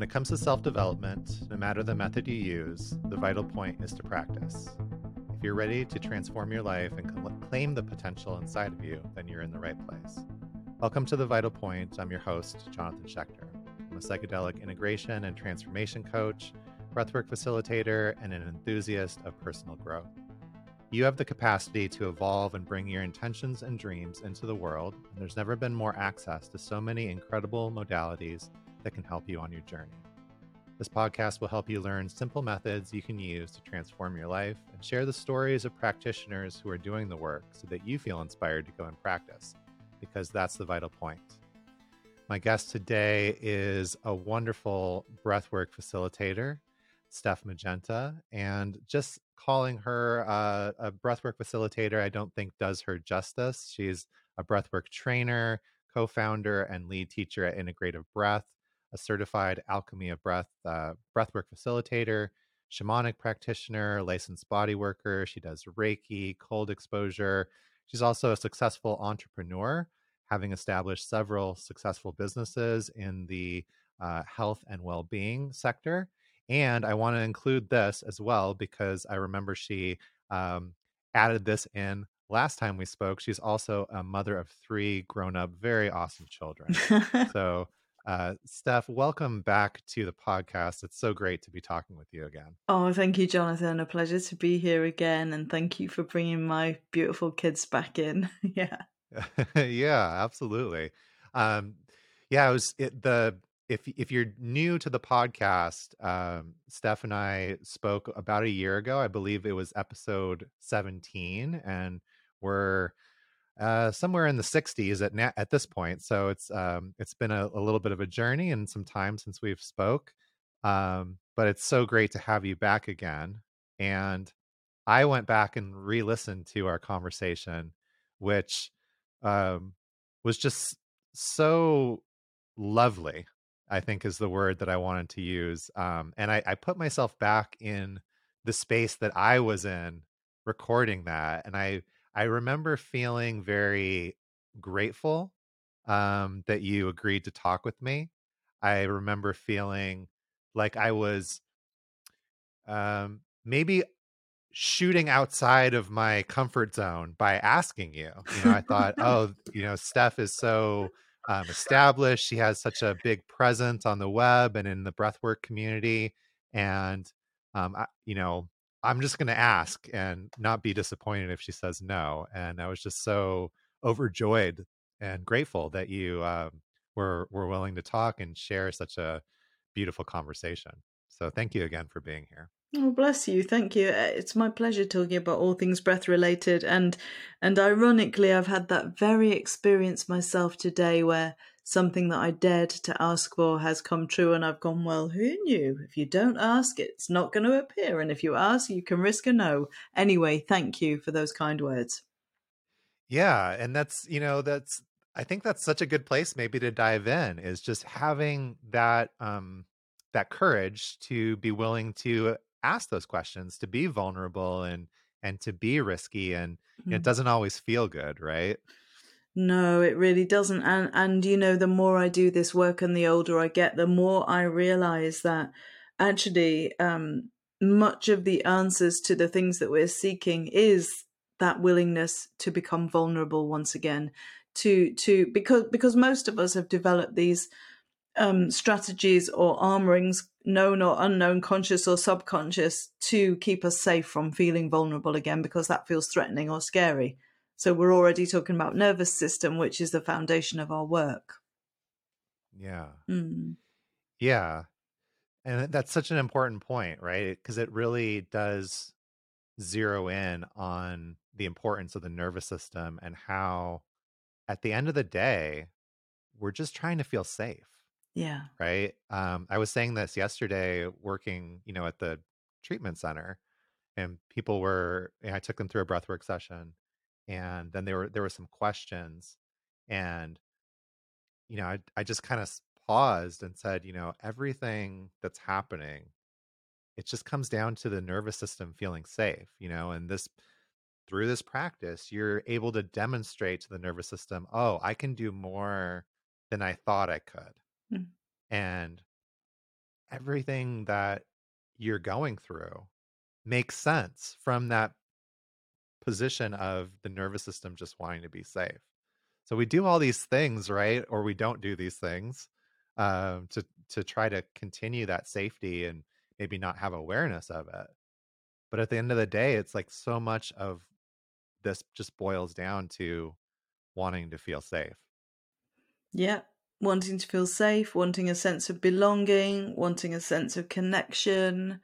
When it comes to self development, no matter the method you use, the vital point is to practice. If you're ready to transform your life and claim the potential inside of you, then you're in the right place. Welcome to The Vital Point. I'm your host, Jonathan Schechter. I'm a psychedelic integration and transformation coach, breathwork facilitator, and an enthusiast of personal growth. You have the capacity to evolve and bring your intentions and dreams into the world, and there's never been more access to so many incredible modalities that can help you on your journey. This podcast will help you learn simple methods you can use to transform your life and share the stories of practitioners who are doing the work so that you feel inspired to go and practice, because that's the vital point. My guest today is a wonderful breathwork facilitator, Steph Magenta, and just calling her uh, a breathwork facilitator, I don't think does her justice. She's a breathwork trainer, co founder, and lead teacher at Integrative Breath a certified alchemy of breath uh, breathwork facilitator, shamanic practitioner, licensed body worker. She does Reiki, cold exposure. She's also a successful entrepreneur, having established several successful businesses in the uh, health and well being sector. And I want to include this as well because I remember she um, added this in last time we spoke. She's also a mother of three grown up, very awesome children. so uh, Steph, welcome back to the podcast. It's so great to be talking with you again. Oh, thank you, Jonathan. A pleasure to be here again. And thank you for bringing my beautiful kids back in. yeah. yeah, absolutely. Um, yeah, it was it, the if if you're new to the podcast, um, Steph and I spoke about a year ago. I believe it was episode 17, and we're uh, somewhere in the 60s at na- at this point. So it's um, it's been a, a, little bit of a journey and some time since we've spoke. Um, but it's so great to have you back again. And I went back and re-listened to our conversation, which um, was just so lovely. I think is the word that I wanted to use. Um, and I, I put myself back in the space that I was in recording that, and I I remember feeling very grateful um, that you agreed to talk with me. I remember feeling like I was um, maybe shooting outside of my comfort zone by asking you. You know, I thought, oh, you know, Steph is so um, established. She has such a big presence on the web and in the breathwork community. And, um, I, you know, I'm just going to ask and not be disappointed if she says no. And I was just so overjoyed and grateful that you um, were were willing to talk and share such a beautiful conversation. So thank you again for being here. Oh, bless you. Thank you. Uh, it's my pleasure talking about all things breath related. And and ironically, I've had that very experience myself today where something that I dared to ask for has come true. And I've gone, well, who knew? If you don't ask, it's not going to appear. And if you ask, you can risk a no. Anyway, thank you for those kind words. Yeah. And that's, you know, that's, I think that's such a good place maybe to dive in is just having that, um, that courage to be willing to ask those questions, to be vulnerable and, and to be risky. And mm. it doesn't always feel good, right? No, it really doesn't. And and you know, the more I do this work and the older I get, the more I realize that actually um much of the answers to the things that we're seeking is that willingness to become vulnerable once again to to because because most of us have developed these um strategies or armorings known or unknown conscious or subconscious to keep us safe from feeling vulnerable again because that feels threatening or scary so we're already talking about nervous system, which is the foundation of our work. Yeah. Mm. Yeah. And that's such an important point, right? Because it really does zero in on the importance of the nervous system and how, at the end of the day, we're just trying to feel safe. Yeah. Right. Um, I was saying this yesterday working, you know, at the treatment center, and people were, I took them through a breathwork session and then there were there were some questions and you know i, I just kind of paused and said you know everything that's happening it just comes down to the nervous system feeling safe you know and this through this practice you're able to demonstrate to the nervous system oh i can do more than i thought i could mm. and everything that you're going through makes sense from that position of the nervous system just wanting to be safe. So we do all these things, right? Or we don't do these things um, to to try to continue that safety and maybe not have awareness of it. But at the end of the day, it's like so much of this just boils down to wanting to feel safe. Yeah, wanting to feel safe, wanting a sense of belonging, wanting a sense of connection.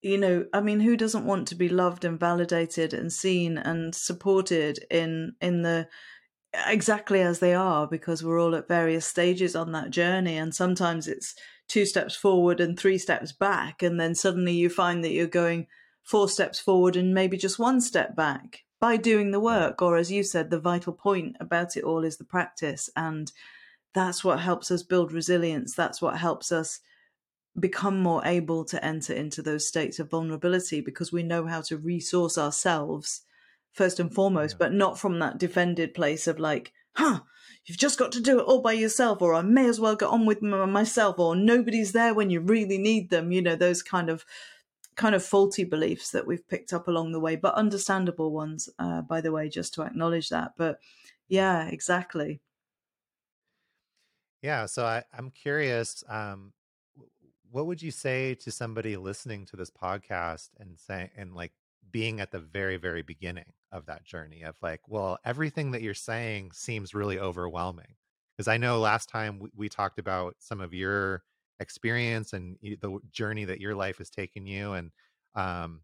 You know, I mean, who doesn't want to be loved and validated and seen and supported in in the exactly as they are because we're all at various stages on that journey and sometimes it's two steps forward and three steps back and then suddenly you find that you're going four steps forward and maybe just one step back by doing the work or as you said the vital point about it all is the practice and that's what helps us build resilience that's what helps us become more able to enter into those states of vulnerability because we know how to resource ourselves first and foremost, yeah. but not from that defended place of like, huh, you've just got to do it all by yourself, or I may as well get on with myself, or nobody's there when you really need them. You know, those kind of kind of faulty beliefs that we've picked up along the way, but understandable ones, uh, by the way, just to acknowledge that. But yeah, exactly. Yeah, so I, I'm curious. Um, what would you say to somebody listening to this podcast and saying and like being at the very very beginning of that journey of like well everything that you're saying seems really overwhelming. Because i know last time we, we, talked about some of your experience and the journey that your life has taken you and um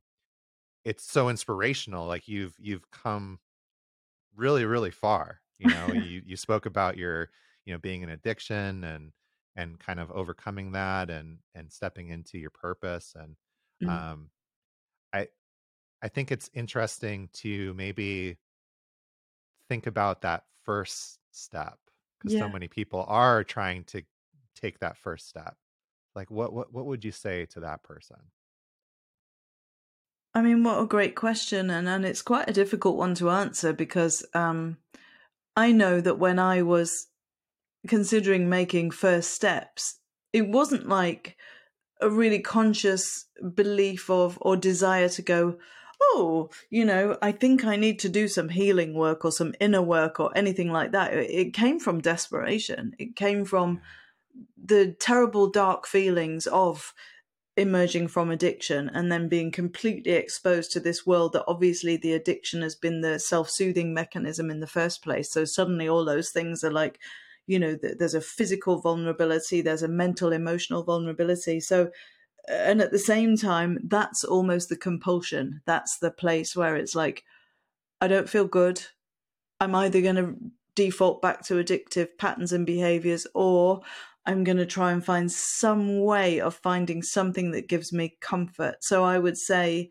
it's so inspirational like you've you've come really really far you know? You you spoke about your you know being an addiction and and kind of overcoming that and and stepping into your purpose and mm-hmm. um i I think it's interesting to maybe think about that first step because yeah. so many people are trying to take that first step. Like what what what would you say to that person? I mean, what a great question and and it's quite a difficult one to answer because um I know that when I was considering making first steps, it wasn't like a really conscious belief of or desire to go, oh, you know, I think I need to do some healing work or some inner work or anything like that. It came from desperation. It came from the terrible, dark feelings of emerging from addiction and then being completely exposed to this world that obviously the addiction has been the self soothing mechanism in the first place. So suddenly all those things are like, you know, there's a physical vulnerability, there's a mental, emotional vulnerability. So and at the same time that's almost the compulsion. That's the place where it's like i don't feel good. I'm either going to default back to addictive patterns and behaviors or i'm going to try and find some way of finding something that gives me comfort. So i would say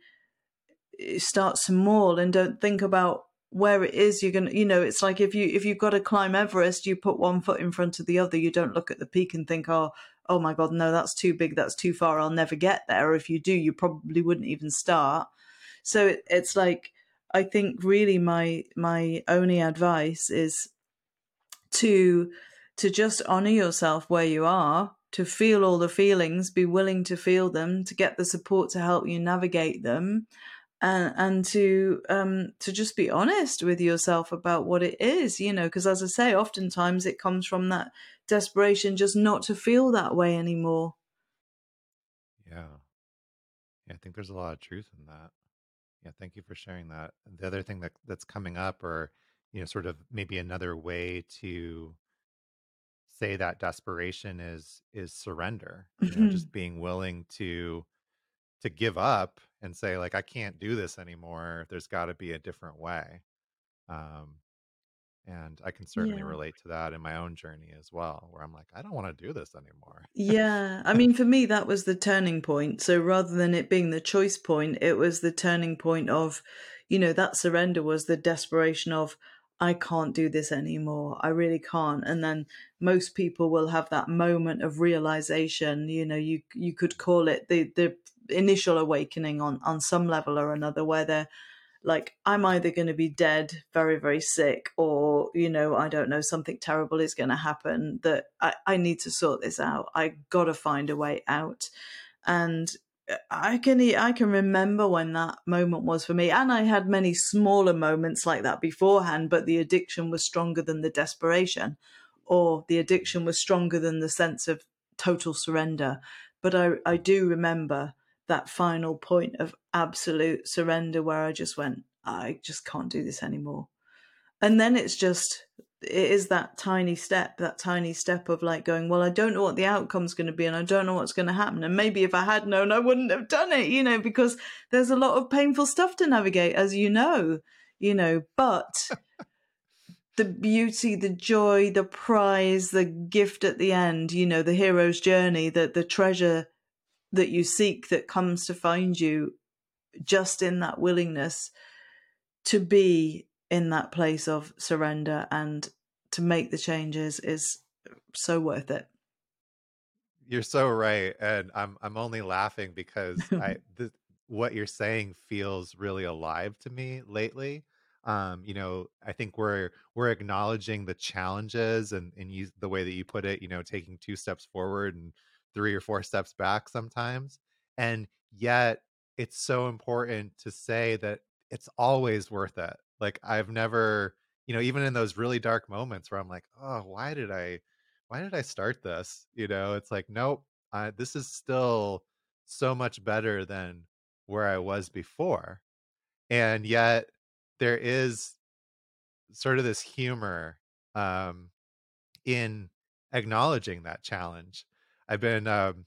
eh, start small and don't think about where it is you're going to you know it's like if you if you've got to climb everest you put one foot in front of the other you don't look at the peak and think oh oh my God, no, that's too big, that's too far, I'll never get there. Or if you do, you probably wouldn't even start. So it, it's like, I think really my my only advice is to to just honor yourself where you are, to feel all the feelings, be willing to feel them, to get the support to help you navigate them, and and to um to just be honest with yourself about what it is, you know, because as I say, oftentimes it comes from that desperation just not to feel that way anymore. Yeah. Yeah, I think there's a lot of truth in that. Yeah, thank you for sharing that. The other thing that that's coming up or you know sort of maybe another way to say that desperation is is surrender. You know, just being willing to to give up and say like I can't do this anymore. There's got to be a different way. Um and I can certainly Yeah. relate to that in my own journey as well, where I'm like, I don't want to do this anymore. Yeah. I mean, for me, that was the turning point. So rather than it being the choice point, it was the turning point of, you know, that surrender was the desperation of, I can't do this anymore. I really can't. And then most people will have that moment of realization. You know, you you could call it the the initial awakening on on some level or another, where they're like I'm either going to be dead, very, very sick, or, you know, I don't know, something terrible is going to happen that I, I need to sort this out. I got to find a way out. And uh, I can I can remember when that moment was for me, and I had many smaller moments like that beforehand. But the addiction was stronger than the desperation, or the addiction was stronger than the sense of total surrender. But I I do remember that final point of absolute surrender where I just went, I just can't do this anymore. And then it's just, it is that tiny step, that tiny step of like going, well, I don't know what the outcome's going to be and I don't know what's going to happen. And maybe if I had known, I wouldn't have done it, you know, because there's a lot of painful stuff to navigate, as you know, you know, but. the beauty, the joy, the prize, the gift at the end, you know, the hero's journey, that the treasure that you seek that comes to find you just in that willingness to be in that place of surrender and to make the changes is so worth it. You're so right and i'm i'm only laughing because i what you're saying feels really alive to me lately. Um you know i think we're we're acknowledging the challenges and and use the way that you put it you know taking two steps forward and three or four steps back sometimes. And yet it's so important to say that it's always worth it. Like I've never, you know, even in those really dark moments where I'm like, oh, why did I, why did I start this? You know, it's like, nope, this is still so much better than where I was before. And yet there is sort of this humor um, in acknowledging that challenge I've been um,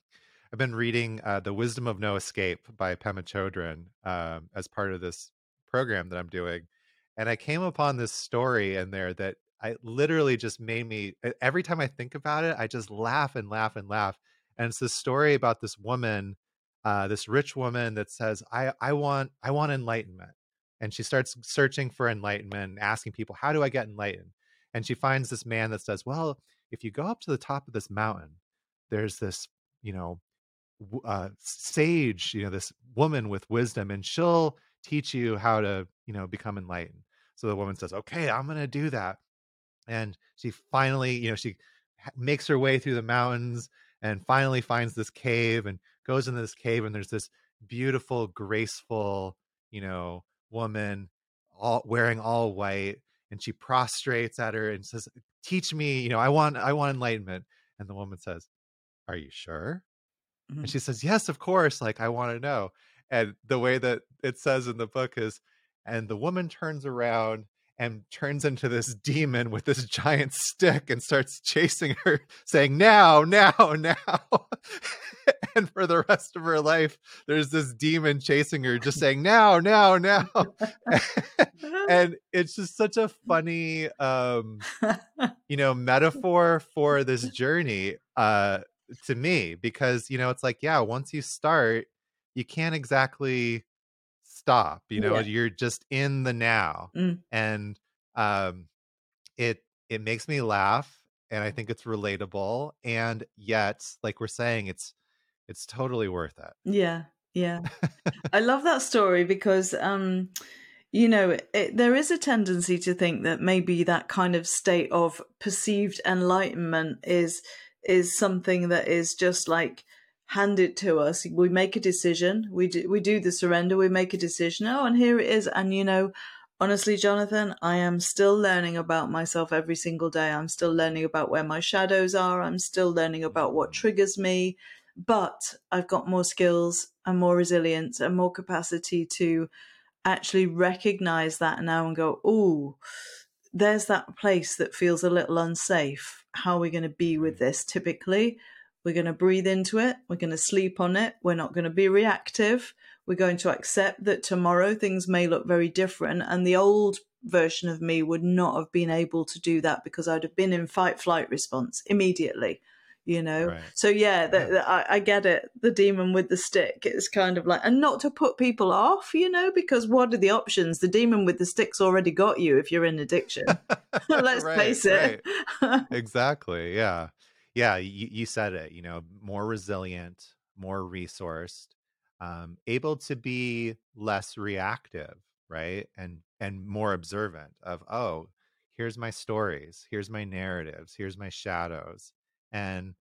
I've been reading uh, "The Wisdom of No Escape" by Pema Chodron um, as part of this program that I'm doing, and I came upon this story in there that I literally just made me. Every time I think about it, I just laugh and laugh and laugh. And it's this story about this woman, uh, this rich woman that says, "I I want I want enlightenment," and she starts searching for enlightenment, asking people, "How do I get enlightened?" And she finds this man that says, "Well, if you go up to the top of this mountain." There's this you know uh, sage you know this woman with wisdom and she'll teach you how to you know become enlightened. So the woman says okay i'm gonna do that. And she finally you know she makes her way through the mountains and finally finds this cave and goes into this cave and there's this beautiful graceful you know woman all wearing all white and she prostrates at her and says teach me you know i want i want enlightenment. And the woman says are you sure? Mm-hmm. And she says, yes, of course. Like, I want to know. And the way that it says in the book is, and the woman turns around and turns into this demon with this giant stick and starts chasing her, saying, Now, now, now. and for the rest of her life, there's this demon chasing her, just saying, Now, now, now. and it's just such a funny, um, you know, metaphor for this journey. Uh, to me because you know it's like yeah once you start you can't exactly stop you know yeah. you're just in the now mm. and um it it makes me laugh and i think it's relatable and yet like we're saying it's it's totally worth it yeah yeah i love that story because um you know it, there is a tendency to think that maybe that kind of state of perceived enlightenment is is something that is just like handed to us. We make a decision. We do, we do the surrender. We make a decision. Oh, and here it is. And you know, honestly, Jonathan, I am still learning about myself every single day. I'm still learning about where my shadows are. I'm still learning about what triggers me. But I've got more skills and more resilience and more capacity to actually recognize that now and go, oh, there's that place that feels a little unsafe. How are we going to be with mm. this? Typically, we're going to breathe into it, we're going to sleep on it, we're not going to be reactive. We're going to accept that tomorrow things may look very different, and the old version of me would not have been able to do that because I'd have been in fight flight response immediately you know? Right. so yeah, the, the, I, I, get it. The demon with the stick it's kind of like and not to put people off you know because what are the options? The demon with the stick's already got you if you're in addiction. Let's right, face it. exactly yeah. Yeah you, you said it you know more resilient more resourced um, able to be less reactive right? And and more observant of, oh, here's my stories, here's my narratives, here's my shadows. And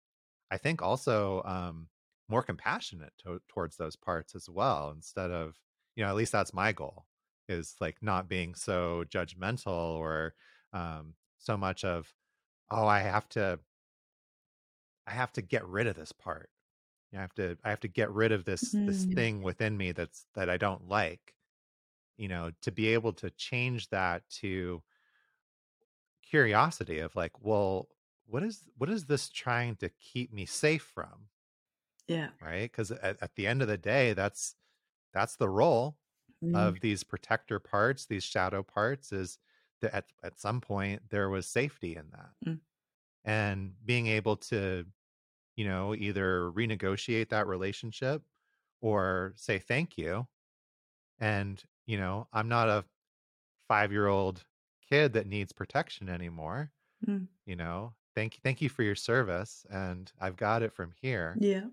I think also um, more compassionate to, towards those parts as well, instead of, you know, at least that's my goal is like not being so judgmental or um, so much of, oh, I have to, I have to get rid of this part. I have to, I have to get rid of this this Mm. thing within me that's that I don't like. You know, to be able to change that to curiosity of like, well, what is what is this trying to keep me safe from? Yeah. Right? Because at, at the end of the day, that's that's the role Mm. of these protector parts, these shadow parts, is that at, at some point there was safety in that. Mm. And being able to, you know, either renegotiate that relationship or say thank you. And, you know, I'm not a five year old kid that needs protection anymore. Mm. You know, thank you, thank you for your service. And I've got it from here. Yeah.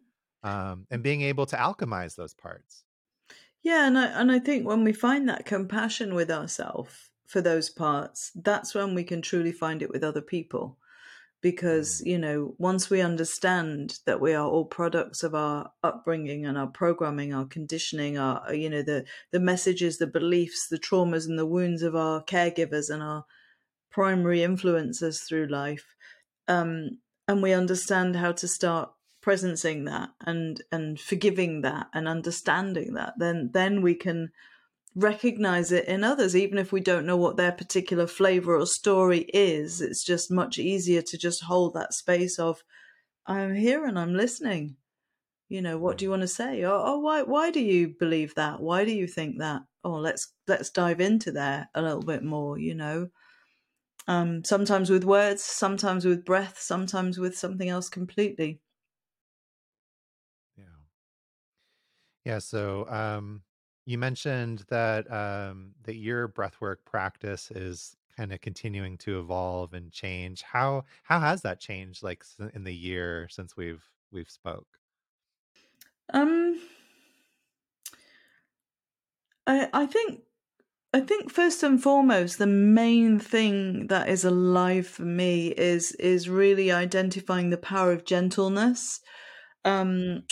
Um, and being able to alchemize those parts. Yeah, and I and I think when we find that compassion with ourselves for those parts, that's when we can truly find it with other people. Because, Mm. you know, once we understand that we are all products of our upbringing and our programming, our conditioning, our you know, the the messages, the beliefs, the traumas and the wounds of our caregivers and our primary influences through life, um, and we understand how to start presencing that and and forgiving that and understanding that then then we can recognize it in others even if we don't know what their particular flavor or story is. It's just much easier to just hold that space of i'm here and i'm listening. You know what do you want to say? Oh, oh why why do you believe that? Why do you think that? Oh let's let's dive into there a little bit more you know um sometimes with words sometimes with breath sometimes with something else completely Yeah. Yeah. So um, you mentioned that um, that your breathwork practice is kind of continuing to evolve and change. How how has that changed, like s- in the year since we've we've spoke? Um, I I think I think first and foremost, the main thing that is alive for me is is really identifying the power of gentleness. Um,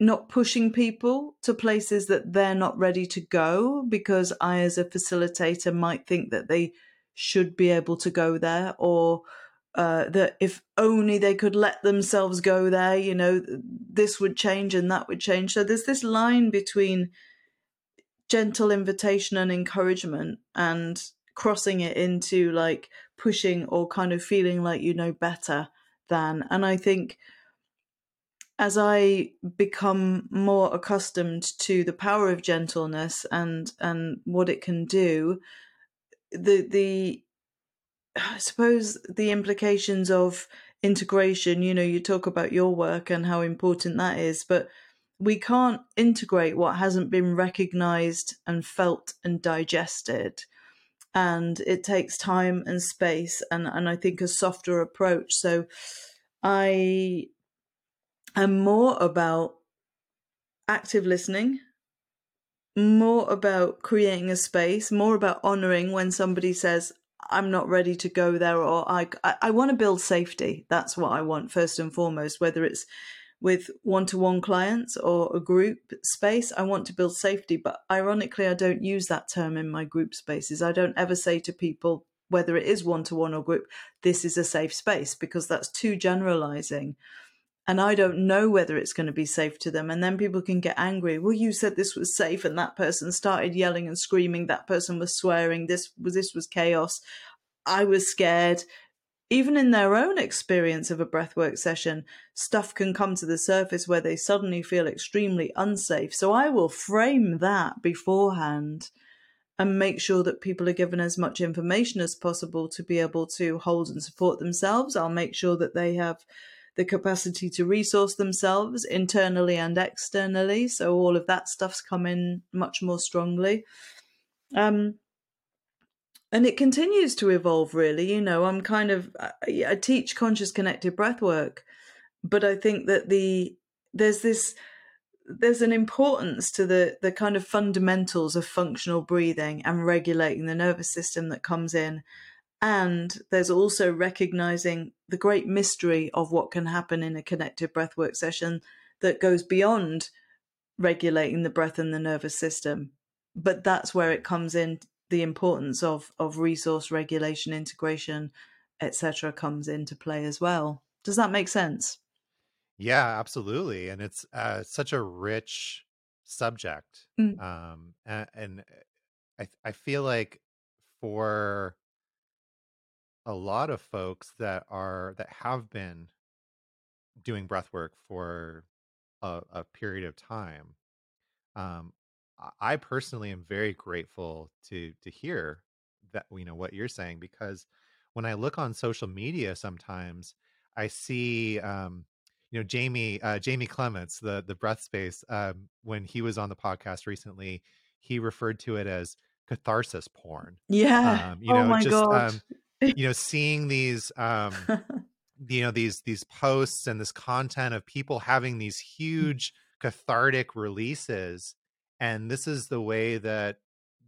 not pushing people to places that they're not ready to go because I, as a facilitator, might think that they should be able to go there or uh, that if only they could let themselves go there, you know, this would change and that would change. So there's this line between gentle invitation and encouragement and crossing it into like pushing or kind of feeling like you know better than. And I think as I become more accustomed to the power of gentleness and and what it can do, the the I suppose the implications of integration, you know, you talk about your work and how important that is, but we can't integrate what hasn't been recognized and felt and digested. And it takes time and space and, and I think a softer approach. So I am more about active listening, more about creating a space, more about honoring when somebody says, I'm not ready to go there, or I, I, I want to build safety. That's what I want first and foremost, whether it's with one to one clients or a group space. I want to build safety. But ironically, I don't use that term in my group spaces. I don't ever say to people, whether it is one to one or group, this is a safe space, because that's too generalizing and I don't know whether it's going to be safe to them. And then people can get angry. Well, you said this was safe, and that person started yelling and screaming. That person was swearing. This was this was chaos. I was scared. Even in their own experience of a breathwork session, stuff can come to the surface where they suddenly feel extremely unsafe. So I will frame that beforehand and make sure that people are given as much information as possible to be able to hold and support themselves. I'll make sure that they have the capacity to resource themselves internally and externally. So all of that stuff's come in much more strongly. Um, and it continues to evolve, really. You know, I'm kind of, I, I teach conscious connected breath work, but I think that the, there's this there's an importance to the the kind of fundamentals of functional breathing and regulating the nervous system that comes in and there's also recognizing the great mystery of what can happen in a connected breathwork session that goes beyond regulating the breath and the nervous system but that's where it comes in the importance of of resource regulation integration etc comes into play as well does that make sense yeah, absolutely. And it's uh, such a rich subject. Mm. Um, and, and I, I feel like for a lot of folks that are that have been doing breath work for a, a period of time um, i personally am very grateful to to hear that you know what you're saying because when i look on social media sometimes i see um, you know Jamie uh, Jamie Clements, the the breath space, um, when he was on the podcast recently, he referred to it as catharsis porn. Yeah. Um, you oh know, my just god. um, you know, seeing these um, you know these these posts and this content of people having these huge cathartic releases, and this is the way that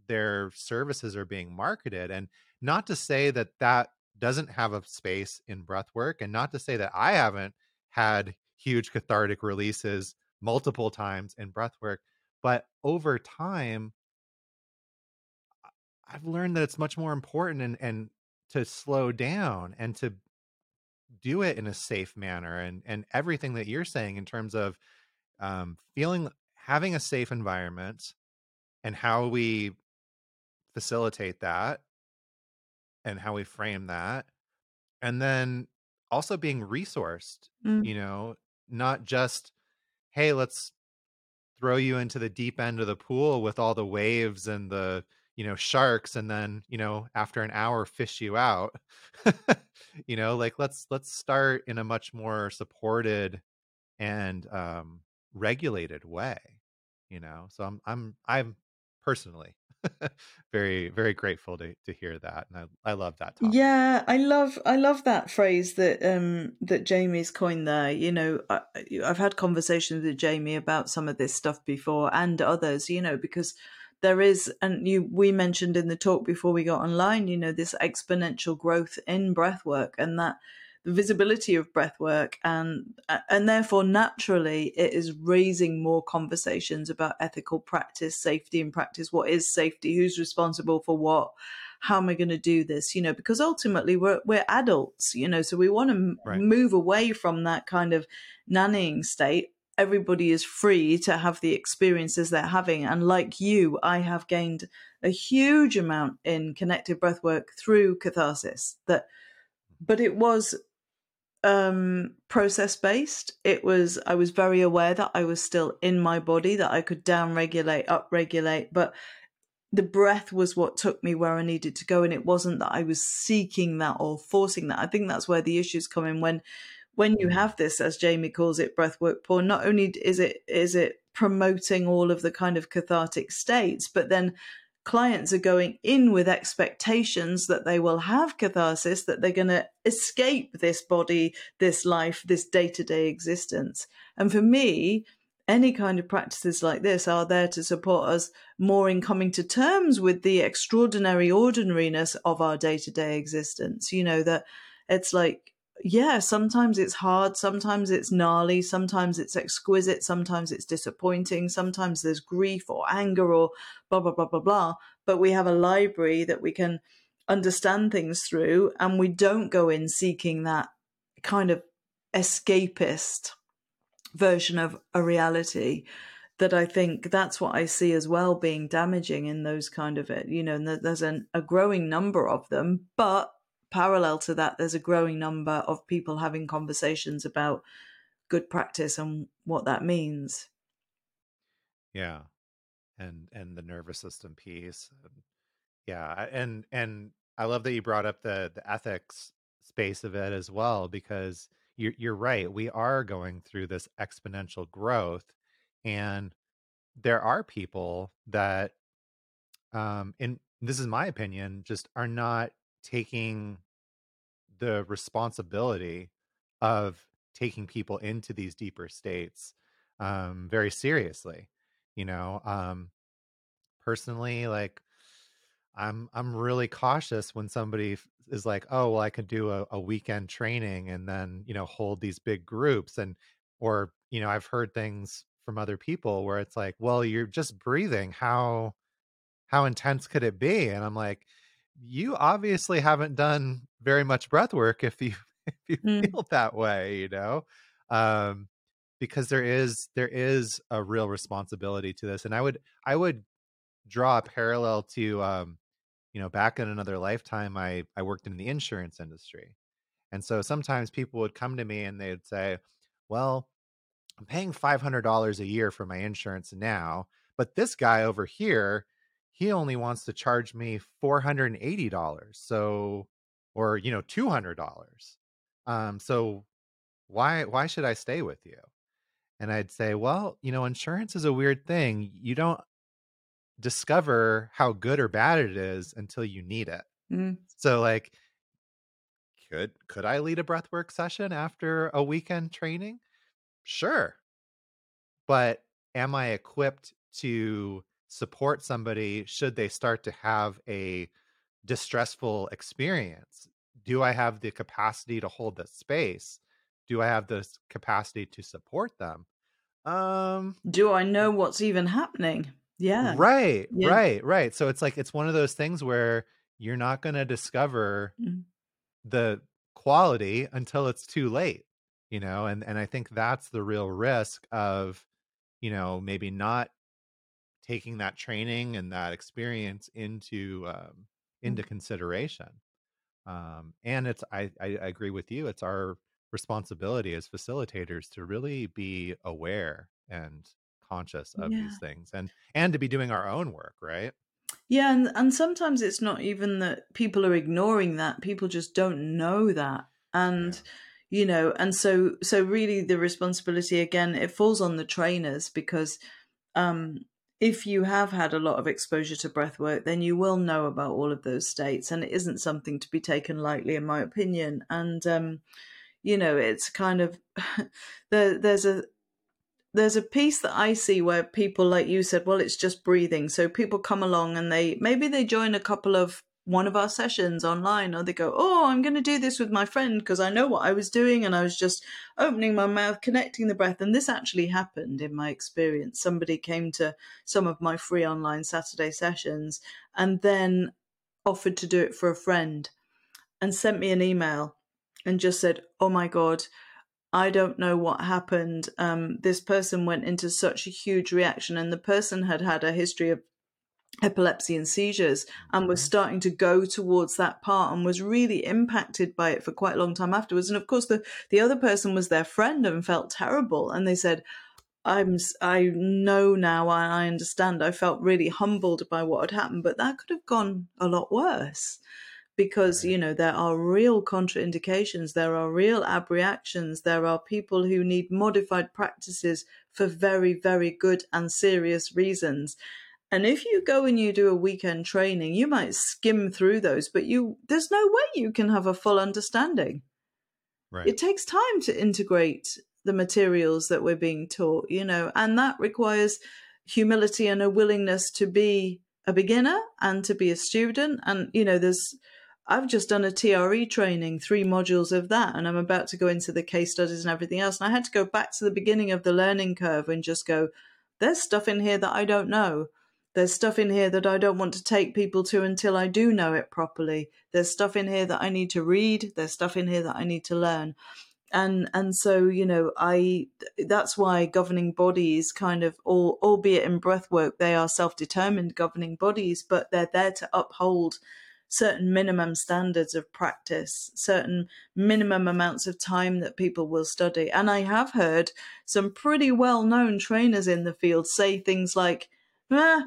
their services are being marketed. And not to say that that doesn't have a space in breath work, and not to say that I haven't had huge cathartic releases multiple times in breathwork. But over time, I've learned that it's much more important and, and to slow down and to do it in a safe manner and, and everything that you're saying in terms of um, feeling having a safe environment and how we facilitate that and how we frame that and then also being resourced, Mm. you know, not just, hey, let's throw you into the deep end of the pool with all the waves and the, you know, sharks and then, you know, after an hour fish you out. you know, like let's let's start in a much more supported and um regulated way, you know. So I'm I'm I'm personally very very grateful to to hear that and i, I love that topic. Yeah, I love I love that phrase that um that Jamie's coined there. You know, I, I've had conversations with Jamie about some of this stuff before and others. You know, because there is, and you we mentioned in the talk before we got online. You know, this exponential growth in breath work and that the visibility of breath work and uh, and therefore naturally it is raising more conversations about ethical practice safety in practice what is safety who's responsible for what how am i going to do this you know because ultimately we're we're adults you know so we want to right. move away from that kind of nannying state everybody is free to have the experiences they're having and like you i have gained a huge amount in connected breathwork through catharsis that but it was um process based it was i was very aware that i was still in my body that i could down regulate up regulate but the breath was what took me where i needed to go and it wasn't that i was seeking that or forcing that. I think that's where the issues come in. When when you have this as jamie calls it breath work porn not only is it is it promoting all of the kind of cathartic states but then clients are going in with expectations that they will have catharsis, that they're going to escape this body, this life, this day to day existence. And for me, any kind of practices like this are there to support us more in coming to terms with the extraordinary ordinariness of our day to day existence. You know, that it's like yeah, sometimes it's hard, sometimes it's gnarly, sometimes it's exquisite, sometimes it's disappointing, sometimes there's grief or anger or blah, blah, blah, blah, blah. But we have a library that we can understand things through, and we don't go in seeking that kind of escapist version of a reality that I think that's what I see as well being damaging in those kind of it, you know, and there's an, a growing number of them, but parallel to that, there's a growing number of people having conversations about good practice and what that means. Yeah, and and the nervous system piece. Yeah, and and I love that you brought up the the ethics space of it as well because you're you're right. We are going through this exponential growth, and there are people that, um, in this is my opinion, just are not taking the responsibility of taking people into these deeper states um, very seriously. You know, um, personally, like I'm I'm really cautious when somebody is like, oh, well, I could do a, a weekend training and then you know hold these big groups and or you know I've heard things from other people where it's like, well, you're just breathing. How how intense could it be? And I'm like, you obviously haven't done very much breath work if you if you mm. feel that way, you know. Um, because there is there is a real responsibility to this and i would i would draw a parallel to um you know back in another lifetime i i worked in the insurance industry and so sometimes people would come to me and they'd say well i'm paying $500 a year for my insurance now but this guy over here he only wants to charge me $480 so or you know $200 um so why why should i stay with you and I'd say, well, you know, insurance is a weird thing. You don't discover how good or bad it is until you need it. Mm. So like could could I lead a breathwork session after a weekend training? Sure. But am I equipped to support somebody should they start to have a distressful experience? Do I have the capacity to hold the space? do I have the capacity to support them? Um, do I know what's even happening? Yeah. Right, yeah. right, right. So it's like it's one of those things where you're not going to discover mm. the quality until it's too late, you know, and and I think that's the real risk of, you know, maybe not taking that training and that experience into um, into mm. consideration. Um, and it's I, I agree with you. It's our responsibility as facilitators to really be aware and conscious of yeah. these things and and to be doing our own work right yeah and and sometimes it's not even that people are ignoring that people just don't know that and yeah. you know and so so really the responsibility again it falls on the trainers because um if you have had a lot of exposure to breath work, then you will know about all of those states, and it isn't something to be taken lightly, in my opinion. And um, you know it's kind of there, there's a there's a piece that I see where people, like you said, well, it's just breathing. So people come along and they maybe they join a couple of one of our sessions online, or they go, Oh, I'm going to do this with my friend because I know what I was doing and I was just opening my mouth, connecting the breath. And this actually happened in my experience. Somebody came to some of my free online Saturday sessions and then offered to do it for a friend and sent me an email and just said, "Oh my god." I don't know what happened. Um, this person went into such a huge reaction, and the person had had a history of epilepsy and seizures and was mm-hmm. starting to go towards that part and was really impacted by it for quite a long time afterwards. And of course the the other person was their friend and felt terrible and they said i'm i know now i understand. I felt really humbled by what had happened but that could have gone a lot worse because you know there are real contraindications there are real abreactions there are people who need modified practices for very very good and serious reasons and if you go and you do a weekend training you might skim through those but you there's no way you can have a full understanding right it takes time to integrate the materials that we're being taught you know and that requires humility and a willingness to be a beginner and to be a student and you know there's I've just done a TRE training, three modules of that, and I'm about to go into the case studies and everything else. And I had to go back to the beginning of the learning curve and just go, there's stuff in here that I don't know. There's stuff in here that I don't want to take people to until I do know it properly. There's stuff in here that I need to read. There's stuff in here that I need to learn. And and so, you know, I that's why governing bodies kind of all albeit in breath work, they are self-determined governing bodies, but they're there to uphold certain minimum standards of practice, certain minimum amounts of time that people will study. And I have heard some pretty well known trainers in the field say things like, ah,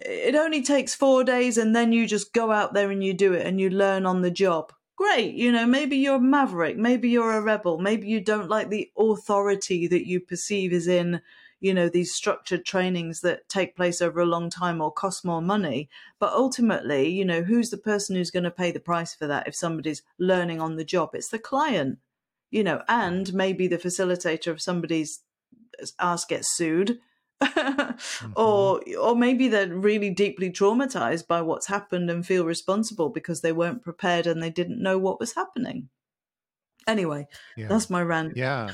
it only takes four days and then you just go out there and you do it and you learn on the job. Great, you know, maybe you're a maverick, maybe you're a rebel, maybe you don't like the authority that you perceive is in you know these structured trainings that take place over a long time or cost more money but ultimately you know who's the person who's going to pay the price for that if somebody's learning on the job it's the client you know and maybe the facilitator of somebody's uh, ass gets sued. Mm-hmm. or or maybe they're really deeply traumatized by what's happened and feel responsible because they weren't prepared and they didn't know what was happening. Anyway, yeah. that's my rant. Yeah.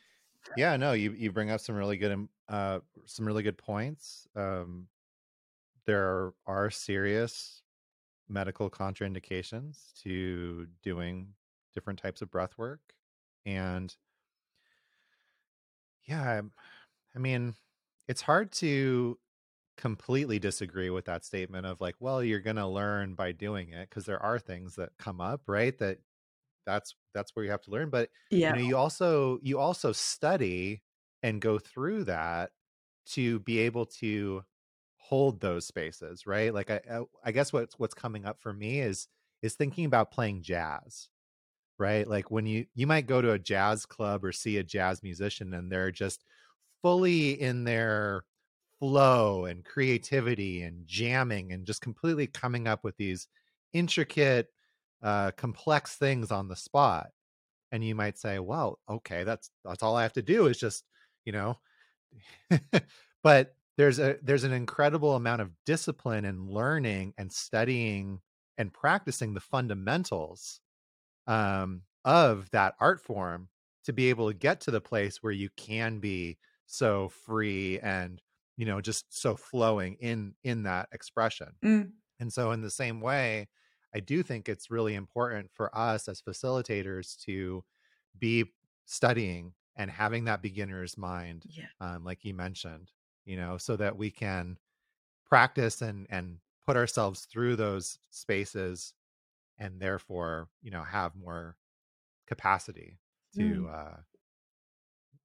yeah, no, you you bring up some really good um, uh some really good points. Um there are serious medical contraindications to doing different types of breath work and yeah, I mean, it's hard to completely disagree with that statement of like, well, you're going to learn by doing it because there are things that come up, right? That that's that's where you have to learn, but yeah. you know, you also you also study and go through that to be able to hold those spaces, right? Like I I guess what's what's coming up for me is is thinking about playing jazz, right? Like when you you might go to a jazz club or see a jazz musician and they're just fully in their flow and creativity and jamming and just completely coming up with these intricate uh complex things on the spot. And you might say well okay that's that's all i have to do is just you know but there's a there's an incredible amount of discipline and learning and studying and practicing the fundamentals um, of that art form to be able to get to the place where you can be so free and you know just so flowing in in that expression mm. and so in the same way i do think it's really important for us as facilitators to be studying and having that beginner's mind yeah. um, like you mentioned you know, so that we can practice and and put ourselves through those spaces and therefore, you know, have more capacity to mm. uh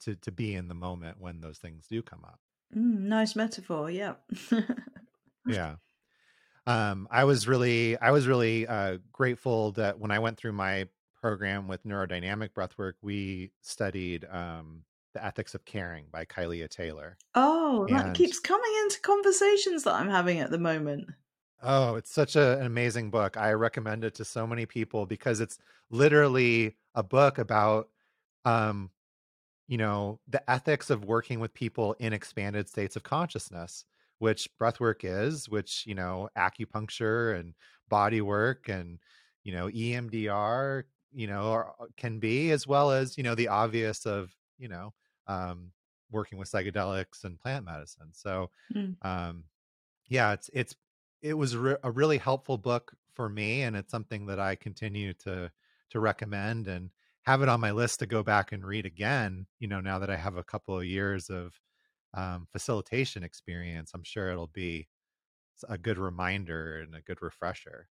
to to be in the moment when those things do come up. Mm, nice metaphor, yeah. yeah. Um, I was really, I was really uh, grateful that when I went through my program with neurodynamic breathwork, we studied um, the Ethics of Caring by Kylea Taylor. Oh, and, that keeps coming into conversations that I'm having at the moment. Oh, it's such a, an amazing book. I recommend it to so many people because it's literally a book about um you know, the ethics of working with people in expanded states of consciousness, which breathwork is, which, you know, acupuncture and body work and, you know, EMDR, you know, are, can be, as well as, you know, the obvious of, you know, um, working with psychedelics and plant medicine. So, mm. um, yeah, it's it's it was re- a really helpful book for me, and it's something that I continue to to recommend and have it on my list to go back and read again. You know, now that I have a couple of years of um, facilitation experience, I'm sure it'll be a good reminder and a good refresher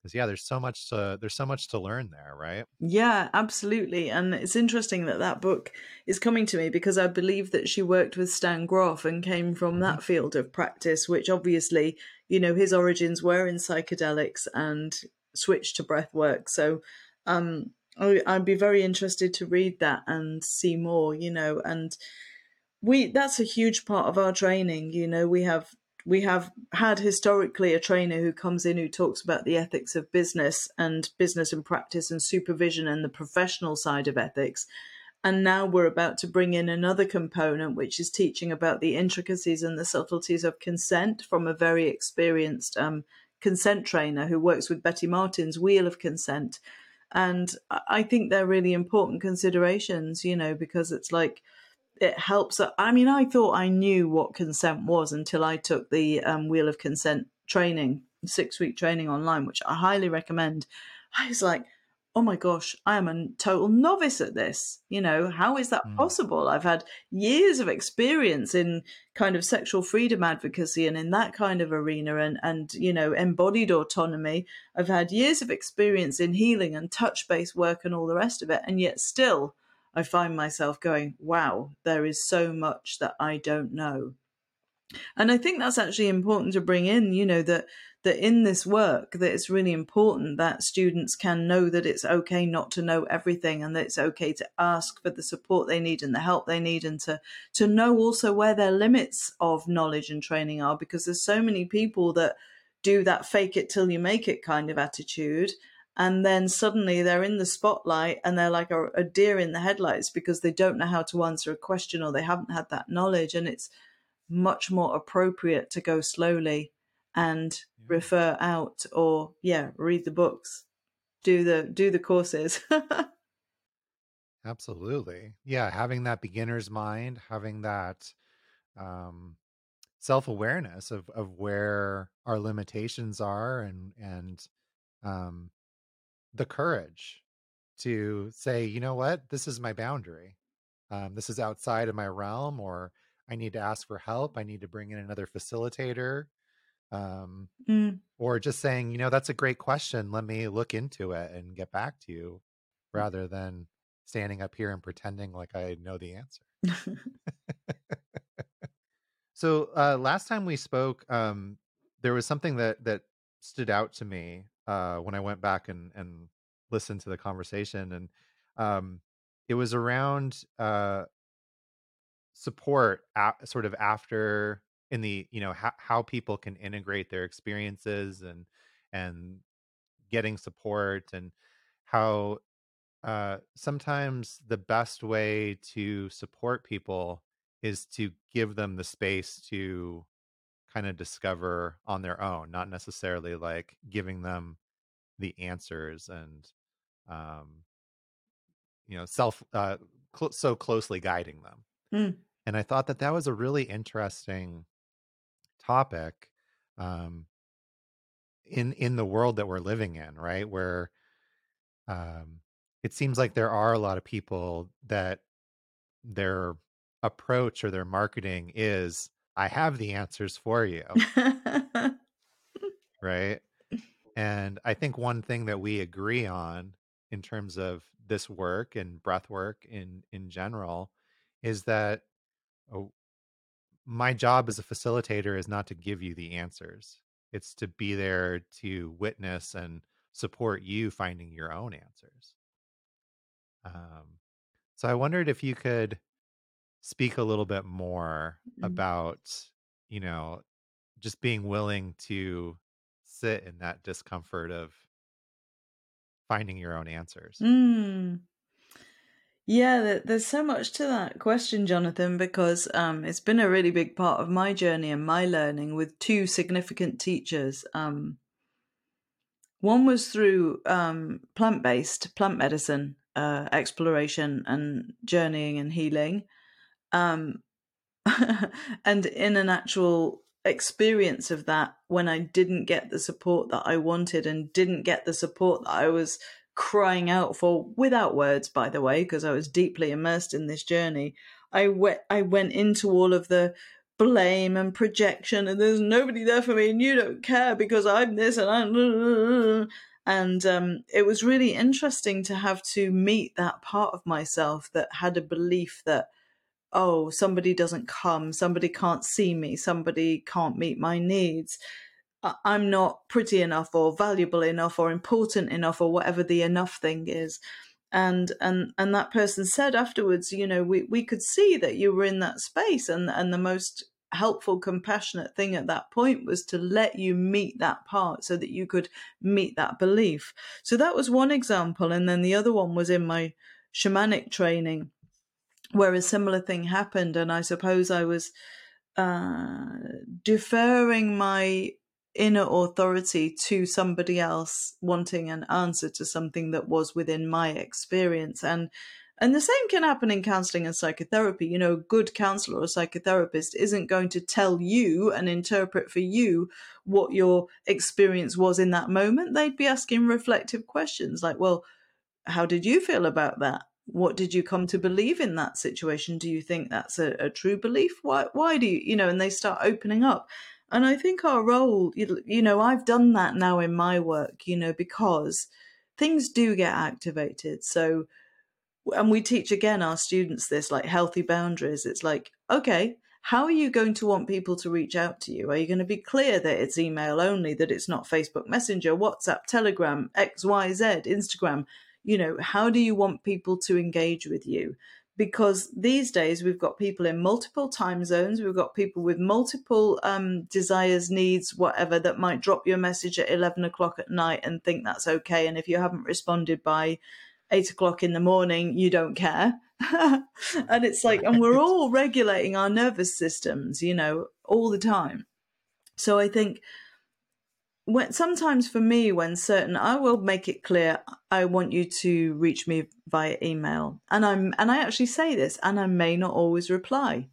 because yeah there's so much to there's so much to learn there right yeah absolutely and it's interesting that that book is coming to me because i believe that she worked with stan grof and came from mm-hmm. that field of practice which obviously you know his origins were in psychedelics and switched to breath work so um i'd be very interested to read that and see more you know and we that's a huge part of our training you know we have we have had historically a trainer who comes in who talks about the ethics of business and business and practice and supervision and the professional side of ethics. And now we're about to bring in another component, which is teaching about the intricacies and the subtleties of consent from a very experienced um, consent trainer who works with Betty Martin's Wheel of Consent. And I think they're really important considerations, you know, because it's like, it helps. I mean, I thought I knew what consent was until I took the um, Wheel of Consent training, six week training online, which I highly recommend. I was like, oh my gosh, I am a total novice at this. You know, how is that mm. possible? I've had years of experience in kind of sexual freedom advocacy and in that kind of arena and, and you know, embodied autonomy. I've had years of experience in healing and touch based work and all the rest of it. And yet still, I find myself going, wow, there is so much that I don't know. And I think that's actually important to bring in, you know, that that in this work that it's really important that students can know that it's okay not to know everything and that it's okay to ask for the support they need and the help they need and to to know also where their limits of knowledge and training are because there's so many people that do that fake it till you make it kind of attitude and then suddenly they're in the spotlight and they're like a, a, deer in the headlights because they don't know how to answer a question or they haven't had that knowledge and it's much more appropriate to go slowly and yeah. refer out or yeah read the books do the do the courses. Absolutely. Yeah having that beginner's mind having that um self-awareness of of where our limitations are and and um the courage to say you know what? This is my boundary. Um this is outside of my realm or i need to ask for help. I need to bring in another facilitator um mm. or just saying you know that's a great question let me look into it and get back to you rather than standing up here and pretending like i know the answer So uh, last time we spoke, um, there was something that that stood out to me uh, when I went back and and listened to the conversation, and um, it was around uh, support, a- sort of after in the you know how, how people can integrate their experiences and and getting support and how uh, sometimes the best way to support people is to give them the space to kind of discover on their own, not necessarily like giving them the answers and um you know self uh cl- so closely guiding them. Mm. And I thought that that was a really interesting topic um in in the world that we're living in, right? Where um it seems like there are a lot of people that they're approach or their marketing is I have the answers for you. right? And I think one thing that we agree on in terms of this work and breath work in in general is that oh, my job as a facilitator is not to give you the answers. It's to be there to witness and support you finding your own answers. Um, so I wondered if you could speak a little bit more mm-hmm. about, you know, just being willing to sit in that discomfort of finding your own answers. Mm. Yeah, there's so much to that question, Jonathan, because um, it's been a really big part of my journey and my learning with two significant teachers. Um, one was through um, plant based, plant medicine uh, exploration and journeying and healing um, and in an actual experience of that when I didn't get the support that I wanted and didn't get the support that I was crying out for without words by the way because I was deeply immersed in this journey I went I went into all of the blame and projection and there's nobody there for me and you don't care because I'm this and I'm and um, it was really interesting to have to meet that part of myself that had a belief that oh, somebody doesn't come, somebody can't see me, somebody can't meet my needs. I'm not pretty enough or valuable enough or important enough or whatever the enough thing is. And and and that person said afterwards, you know, we, we could see that you were in that space and and the most helpful, compassionate thing at that point was to let you meet that part so that you could meet that belief. So that was one example. And then the other one was in my shamanic training where a similar thing happened, and I suppose I was uh, deferring my inner authority to somebody else wanting an answer to something that was within my experience. And and the same can happen in counseling and psychotherapy. You know a good counselor or psychotherapist isn't going to tell you and interpret for you what your experience was in that moment. They'd be asking reflective questions like well how did you feel about that? What did you come to believe in that situation? Do you think that's a, a, true belief? Why why do you you know and they start opening up and i think our role you, know i've done that now in my work you know because things do get activated so and we teach again our students this like healthy boundaries it's like okay how are you going to want people to reach out to you? Are you going to be clear that it's email only, that it's not Facebook Messenger, WhatsApp, Telegram, XYZ, Instagram? you know how do you want people to engage with you because these days we've got people in multiple time zones, we've got people with multiple um, desires, needs, whatever, that might drop you a message at 11 o'clock at night and think that's okay. And if you haven't responded by eight o'clock in the morning, you don't care. and it's like, and we're all regulating our nervous systems, you know, all the time. So I think when sometimes for me when certain i will make it clear i want you to reach me via email. And i'm and i actually say this and i may not always reply.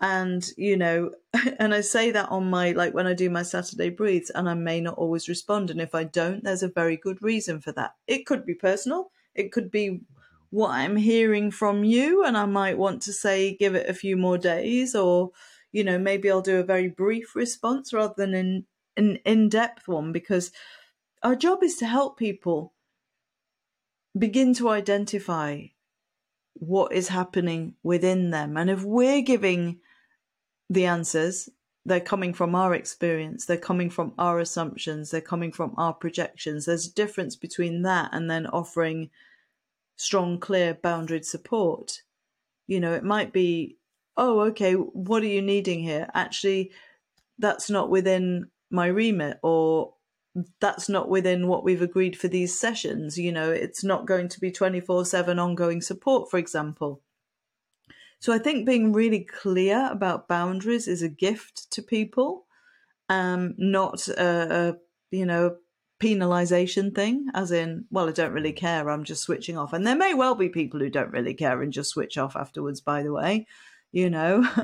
And you know and i say that on my like when i do my saturday breathes and i may not always respond. And if i don't there's a very good reason for that. It could be personal. It could be what i'm hearing from you and i might want to say give it a few more days or you know maybe i'll do a very brief response rather than an an in-depth one because our job is to help people begin to identify what is happening within them. And if we're giving the answers, they're coming from our experience, they're coming from our assumptions, they're coming from our projections. There's a difference between that and then offering strong, clear, boundaried support. You know, it might be, oh, okay, what are you needing here? Actually, that's not within my remit or that's not within what we've agreed for these sessions. You know, it's not going to be 24 7 ongoing support, for example. So I think being really clear about boundaries is a gift to people, um, not a, a you know penalization thing, as in, well, I don't really care, I'm just switching off. And there may well be people who don't really care and just switch off afterwards, by the way you know?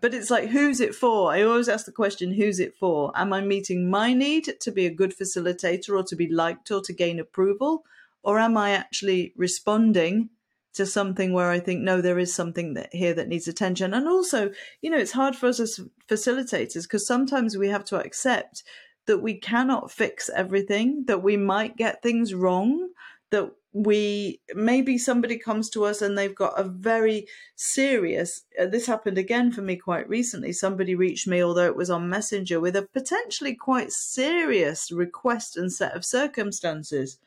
But it's like who's it for? I always ask the question who's it for? Am i meeting my need to be a good facilitator or to be liked or to gain approval? Or am i actually responding to something where i think no there is something that here that needs attention? And also you know it's hard for us as facilitators because sometimes we have to accept that we cannot fix everything that we might get things wrong that we maybe somebody comes to us and they've got a very serious uh, this happened again for me quite recently somebody reached me although it was on messenger with a potentially quite serious request and set of circumstances.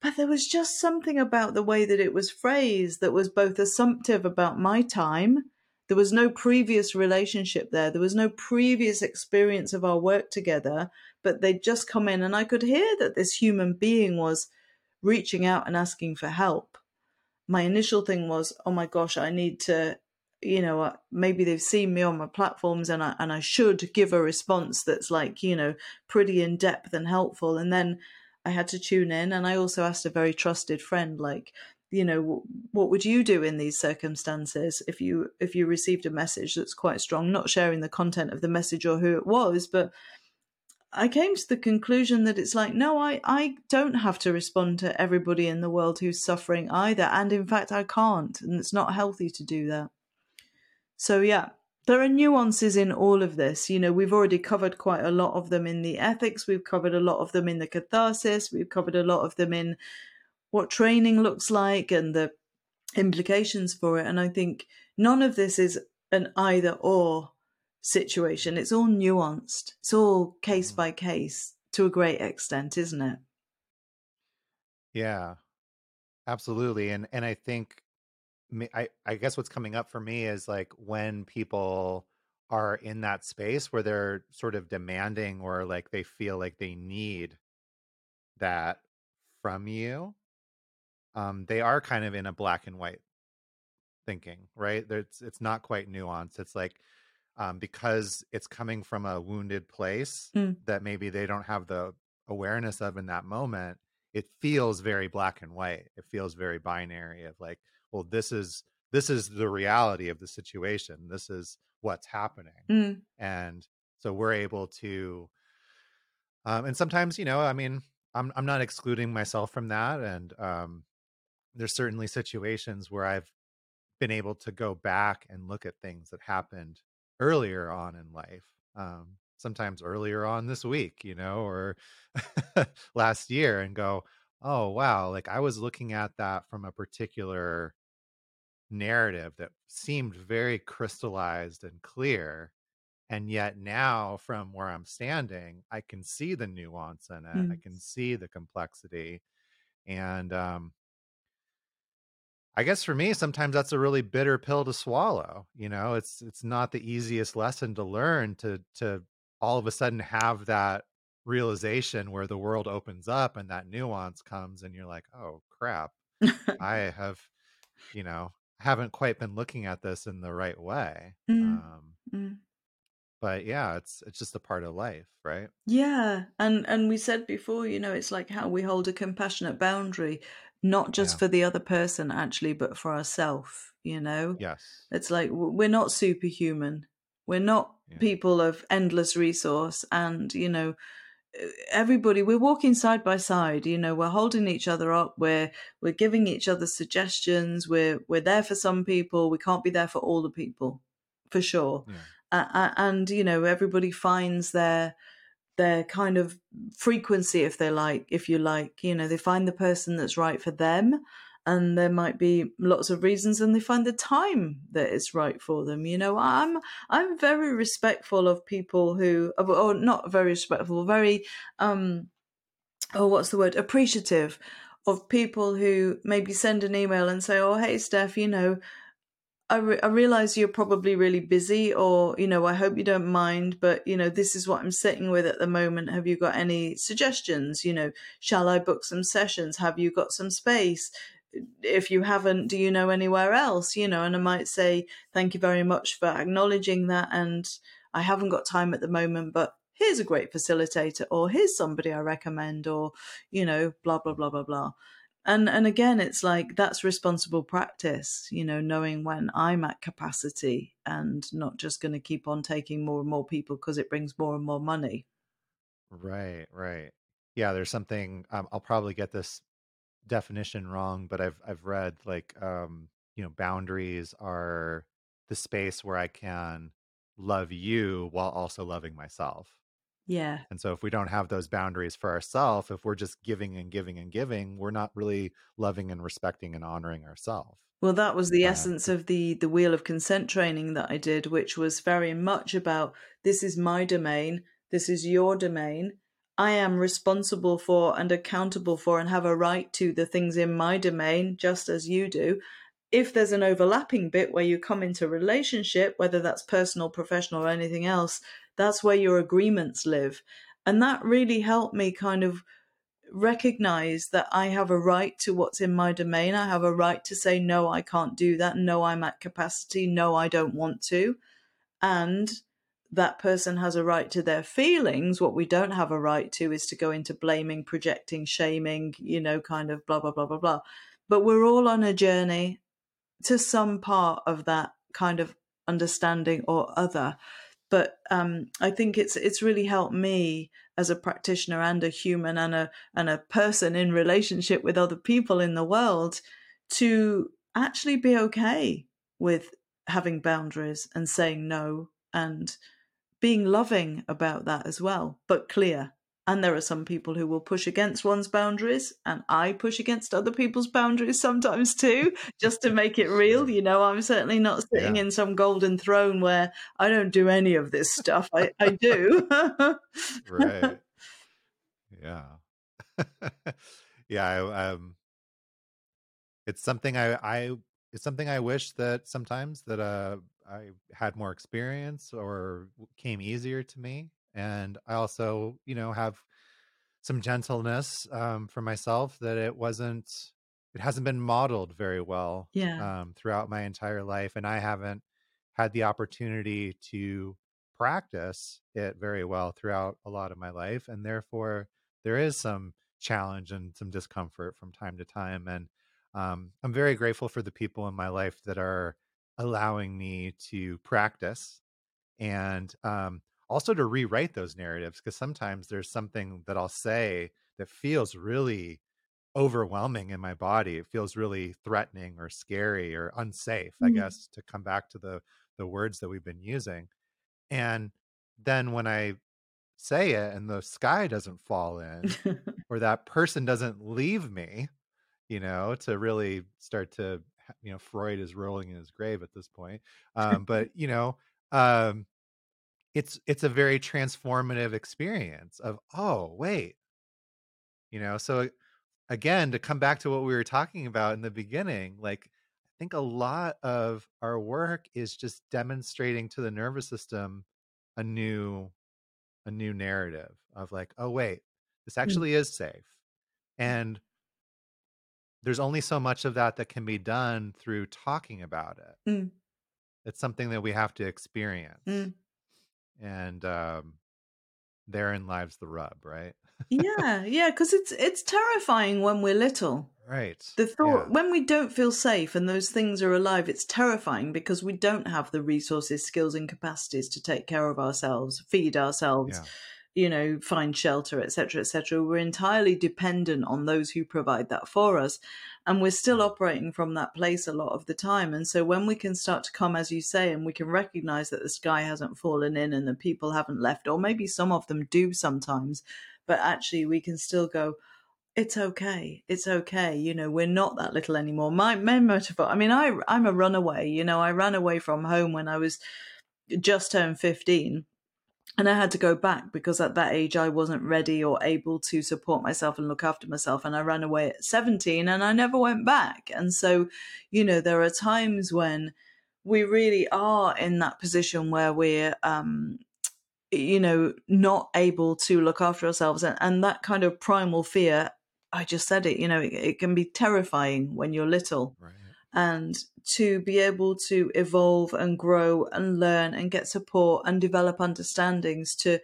But there was just something about the way that it was phrased that was both assumptive about my time there was no previous relationship there there was no previous experience of our work together but they'd just come in and i could hear that this human being was reaching out and asking for help, my initial thing was, oh my gosh, I need to, you know, uh, maybe they've seen me on my platforms and I and I should give a response that's like, you know, pretty in depth and helpful. And then I had to tune in, and I also asked a very trusted friend, like, you know, what would you do in these circumstances if you if you received a message that's quite strong? Not sharing the content of the message or who it was, but I came to the conclusion that it's like, no, I, I don't have to respond to everybody in the world who's suffering either. And in fact, I can't. And it's not healthy to do that. So, yeah, there are nuances in all of this. You know, we've already covered quite a lot of them in the ethics, we've covered a lot of them in the catharsis, we've covered a lot of them in what training looks like and the implications for it. And I think none of this is an either or situation. It's all nuanced. It's all case by case to a great extent, isn't it? Yeah, absolutely. And and I think I I guess what's coming up for me is like when people are in that space where they're sort of demanding or like they feel like they need that from you um they are kind of in a black and white thinking right it's it's not quite nuanced it's like um, because it's coming from a wounded place mm. that maybe they don't have the awareness of in that moment it feels very black and white it feels very binary of like well this is this is the reality of the situation this is what's happening mm. and so we're able to um and sometimes you know i mean i'm i'm not excluding myself from that and um there's certainly situations where i've been able to go back and look at things that happened earlier on in life um, sometimes earlier on this week you know or last year and go oh wow like i was looking at that from a particular narrative that seemed very crystallized and clear and yet now from where i'm standing i can see the nuance in it mm. i can see the complexity and um I guess for me, sometimes that's a really bitter pill to swallow. You know, it's it's not the easiest lesson to learn to to all of a sudden have that realization where the world opens up and that nuance comes and you're like, oh crap, I have, you know, haven't quite been looking at this in the right way. Mm, Um, mm. but yeah, it's it's just a part of life, right? Yeah, and and we said before, you know, it's like how we hold a compassionate boundary, not just Yeah. for the other person actually, but for ourselves. You know, Yes. it's like we're not superhuman. We're not Yeah. people of endless resource, and you know, everybody we're walking side by side. You know, we're holding each other up. We're we're giving each other suggestions. We're we're there for some people. We can't be there for all the people, for sure. Yeah. Uh, and you know, everybody finds their their kind of frequency if they like if you like. You know they find the person that's right for them and there might be lots of reasons and they find the time that is right for them. You know i'm i'm very respectful of people who or not very respectful very um oh what's the word? appreciative of people who maybe send an email and say oh hey steph you know I, re- I realize you're probably really busy or you know i hope you don't mind but you know this is what i'm sitting with at the moment. Have you got any suggestions? You know shall i book some sessions? Have you got some space? If you haven't do you know anywhere else? You know and i might say thank you very much for acknowledging that and i haven't got time at the moment but here's a great facilitator or here's somebody i recommend or you know blah blah blah blah blah and and again it's like that's responsible practice you know knowing when i'm at capacity and not just going to keep on taking more and more people because it brings more and more money Right, right. Yeah, there's something um, I'll probably get this definition wrong, but I've I've read like um, you know, boundaries are the space where I can love you while also loving myself. Yeah And so if we don't have those boundaries for ourselves, if we're just giving and giving and giving, we're not really loving and respecting and honoring ourselves. well that was the Uh, essence of the the wheel of consent training that i did which was very much about this is my domain this is your domain i am responsible for and accountable for and have a right to the things in my domain just as you do if there's an overlapping bit where you come into relationship, whether that's personal, professional, or anything else, that's where your agreements live. And that really helped me kind of recognize that I have a right to what's in my domain. I have a right to say, no, I can't do that. No, I'm at capacity. No, I don't want to. And that person has a right to their feelings. What we don't have a right to is to go into blaming, projecting, shaming, you know, kind of blah, blah, blah, blah, blah. But we're all on a journey to some part of that kind of understanding or other but um, I think it's it's really helped me as a practitioner and a human and a and a person in relationship with other people in the world to actually be okay with having boundaries and saying no and being loving about that as well, but clear. And there are some people who will push against one's boundaries, and I push against other people's boundaries sometimes too, just to make it real. You know, I'm certainly not sitting Yeah. in some golden throne where I don't do any of this stuff. I, I do. right. Yeah. yeah, I, um it's something I I it's something I wish that sometimes that uh I had more experience or came easier to me and I also, you know, have some gentleness um for myself that it wasn't it hasn't been modeled very well yeah. um throughout my entire life and I haven't had the opportunity to practice it very well throughout a lot of my life and therefore there is some challenge and some discomfort from time to time and um, i'm very grateful for the people in my life that are allowing me to practice and um, also to rewrite those narratives because sometimes there's something that i'll say that feels really overwhelming in my body it feels really threatening or scary or unsafe i Mm. guess to come back to the the words that we've been using and then when I say it and the sky doesn't fall in or that person doesn't leave me, you know, to really start to, you know, Freud is rolling in his grave at this point. Um, but, you know, um, it's it's a very transformative experience of, oh, wait, you know, so again, to come back to what we were talking about in the beginning, like I think a lot of our work is just demonstrating to the nervous system a new a new narrative of like, oh wait, this Mm. actually is safe. And there's only so much of that that can be done through talking about it. Mm. It's something that we have to experience. Mm. And um therein lies the rub, right? Yeah, yeah, because it's it's terrifying when we're little. Right. The thought Yeah. when we don't feel safe and those things are alive, it's terrifying because we don't have the resources, skills, and capacities to take care of ourselves, feed ourselves, Yeah. You know, find shelter, etc., etc. We're entirely dependent on those who provide that for us, and we're still mm. operating from that place a lot of the time. And so, when we can start to come, as you say, and we can recognize that the sky hasn't fallen in and the people haven't left, or maybe some of them do sometimes, but actually, we can still go it's okay it's okay you know we're not that little anymore my main i mean i i'm a runaway you know i ran away from home when i was just turned 15 and i had to go back because at that age i wasn't ready or able to support myself and look after myself. And i ran away at 17 and i never went back. And so you know there are times when we really are in that position where we're um you know not able to look after ourselves. And, and that kind of primal fear i just said it you know it, it can be terrifying when you're little. Right. And to be able to evolve and grow and learn and get support and develop understandings to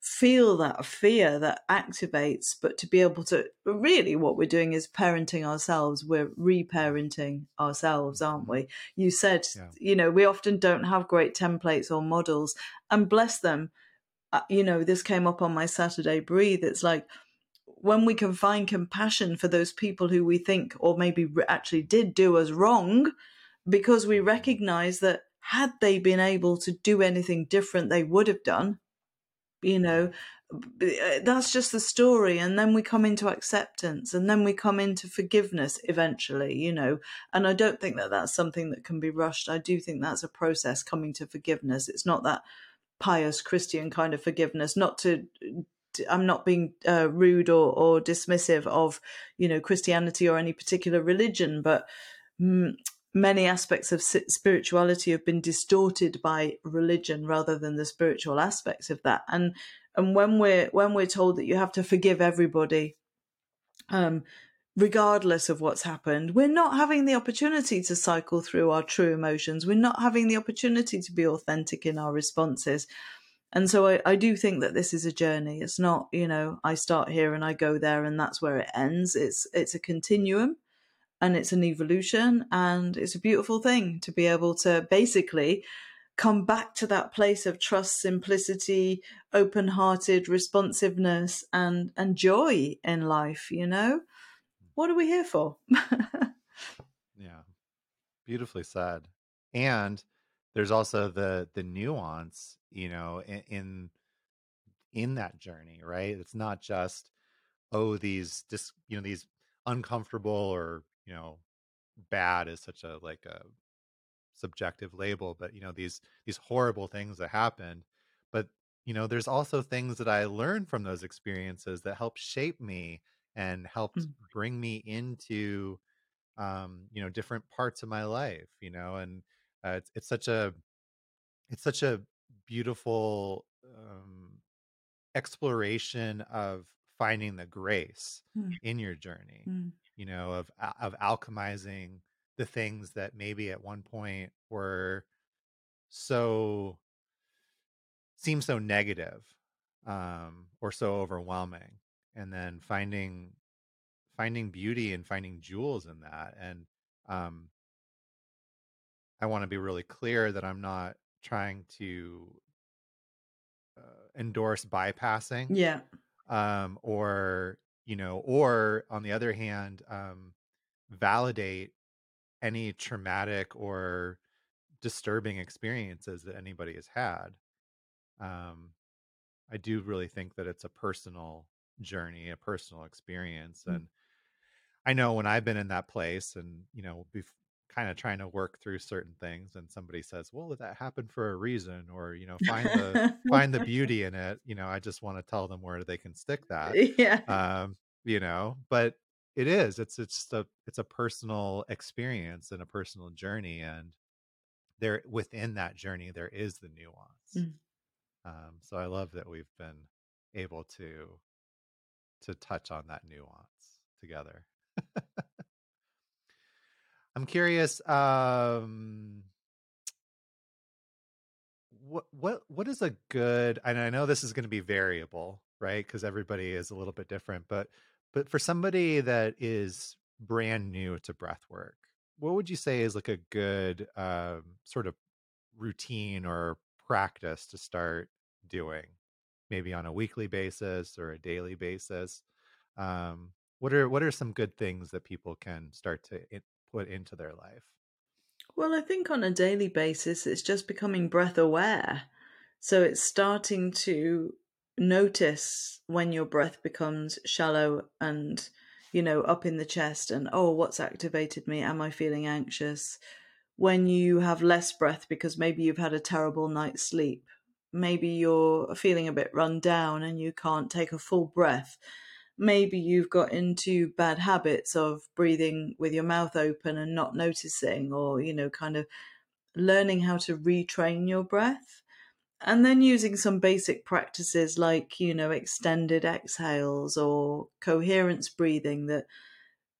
feel that fear that activates but to be able to really what we're doing is parenting ourselves. We're reparenting ourselves aren't we? You said Yeah. you know we often don't have great templates or models and bless them uh, you know this came up on my saturday breathe. It's like when we can find compassion for those people who we think or maybe actually did do us wrong because we recognize that had they been able to do anything different they would have done you know? Uh, that's just the story and then we come into acceptance and then we come into forgiveness eventually you know? And i don't think that that's something that can be rushed. I do think that's a process coming to forgiveness. It's not that pious christian kind of forgiveness not to i'm not being uh, rude or, or dismissive of you know christianity or any particular religion but mm, many aspects of spirituality have been distorted by religion rather than the spiritual aspects of that. And and when we're when we're told that you have to forgive everybody um regardless of what's happened we're not having the opportunity to cycle through our true emotions. We're not having the opportunity to be authentic in our responses and so I, I do think that this is a journey it's not you know i start here and i go there and that's where it ends it's it's a continuum and it's an evolution and it's a beautiful thing to be able to basically come back to that place of trust simplicity open-hearted responsiveness and and joy in life you know what are we here for Yeah. Beautifully said. And there's also the the nuance, you know, in in, in that journey, right? It's not just oh these just you know these uncomfortable or, you know, bad is such a like a subjective label, but you know these these horrible things that happened, but you know there's also things that I learned from those experiences that helped shape me and helped Mm. bring me into um you know different parts of my life you know and uh, it's it's such a it's such a beautiful um exploration of finding the grace Mm. in your journey Mm. you know of of alchemizing the things that maybe at one point were so seem so negative um or so overwhelming and then finding finding beauty and finding jewels in that and um i want to be really clear that i'm not trying to uh, endorse bypassing yeah um or you know or on the other hand um validate any traumatic or disturbing experiences that anybody has had um i do really think that it's a personal journey a personal experience Mm. and I know when I've been in that place and, you know, be kind of trying to work through certain things and somebody says, well, that happened for a reason or, you know, find the, find the beauty in it. You know, I just want to tell them where they can stick that, yeah um, you know, but it is. It's it's just a it's a personal experience and a personal journey, and there within that journey there is the nuance. Mm. Um, so I love that we've been able to to touch on that nuance together. I'm curious. Um, what what what is a good? And I know this is going to be variable, right? Because everybody is a little bit different. But but for somebody that is brand new to breath work, what would you say is like a good um, sort of routine or practice to start doing? Maybe on a weekly basis or a daily basis. Um, what are what are some good things that people can start to put into their life? Well, I think on a daily basis, it's just becoming breath aware. So it's starting to notice when your breath becomes shallow and, you know, up in the chest, and oh, what's activated me? Am I feeling anxious? When you have less breath because maybe you've had a terrible night's sleep, maybe you're feeling a bit run down and you can't take a full breath maybe you've got into bad habits of breathing with your mouth open and not noticing, or, you know, kind of learning how to retrain your breath. And then using some basic practices like, you know, extended exhales or coherence breathing that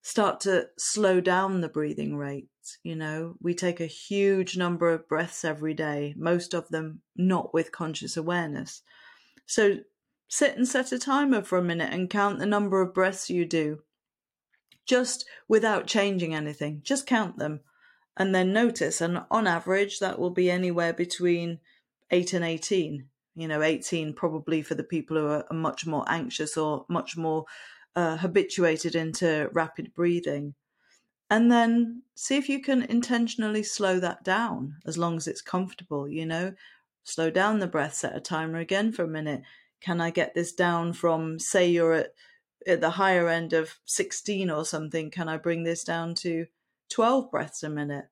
start to slow down the breathing rate. You know, we take a huge number of breaths every day, most of them not with conscious awareness. So Sit and set a timer for a minute and count the number of breaths you do. Just without changing anything, just count them and then notice. And on average, that will be anywhere between 8 and 18. You know, 18 probably for the people who are much more anxious or much more uh, habituated into rapid breathing. And then see if you can intentionally slow that down as long as it's comfortable, you know. Slow down the breath, set a timer again for a minute can I get this down from, say, you're at, at the higher end of 16 or something? Can I bring this down to 12 breaths a minute?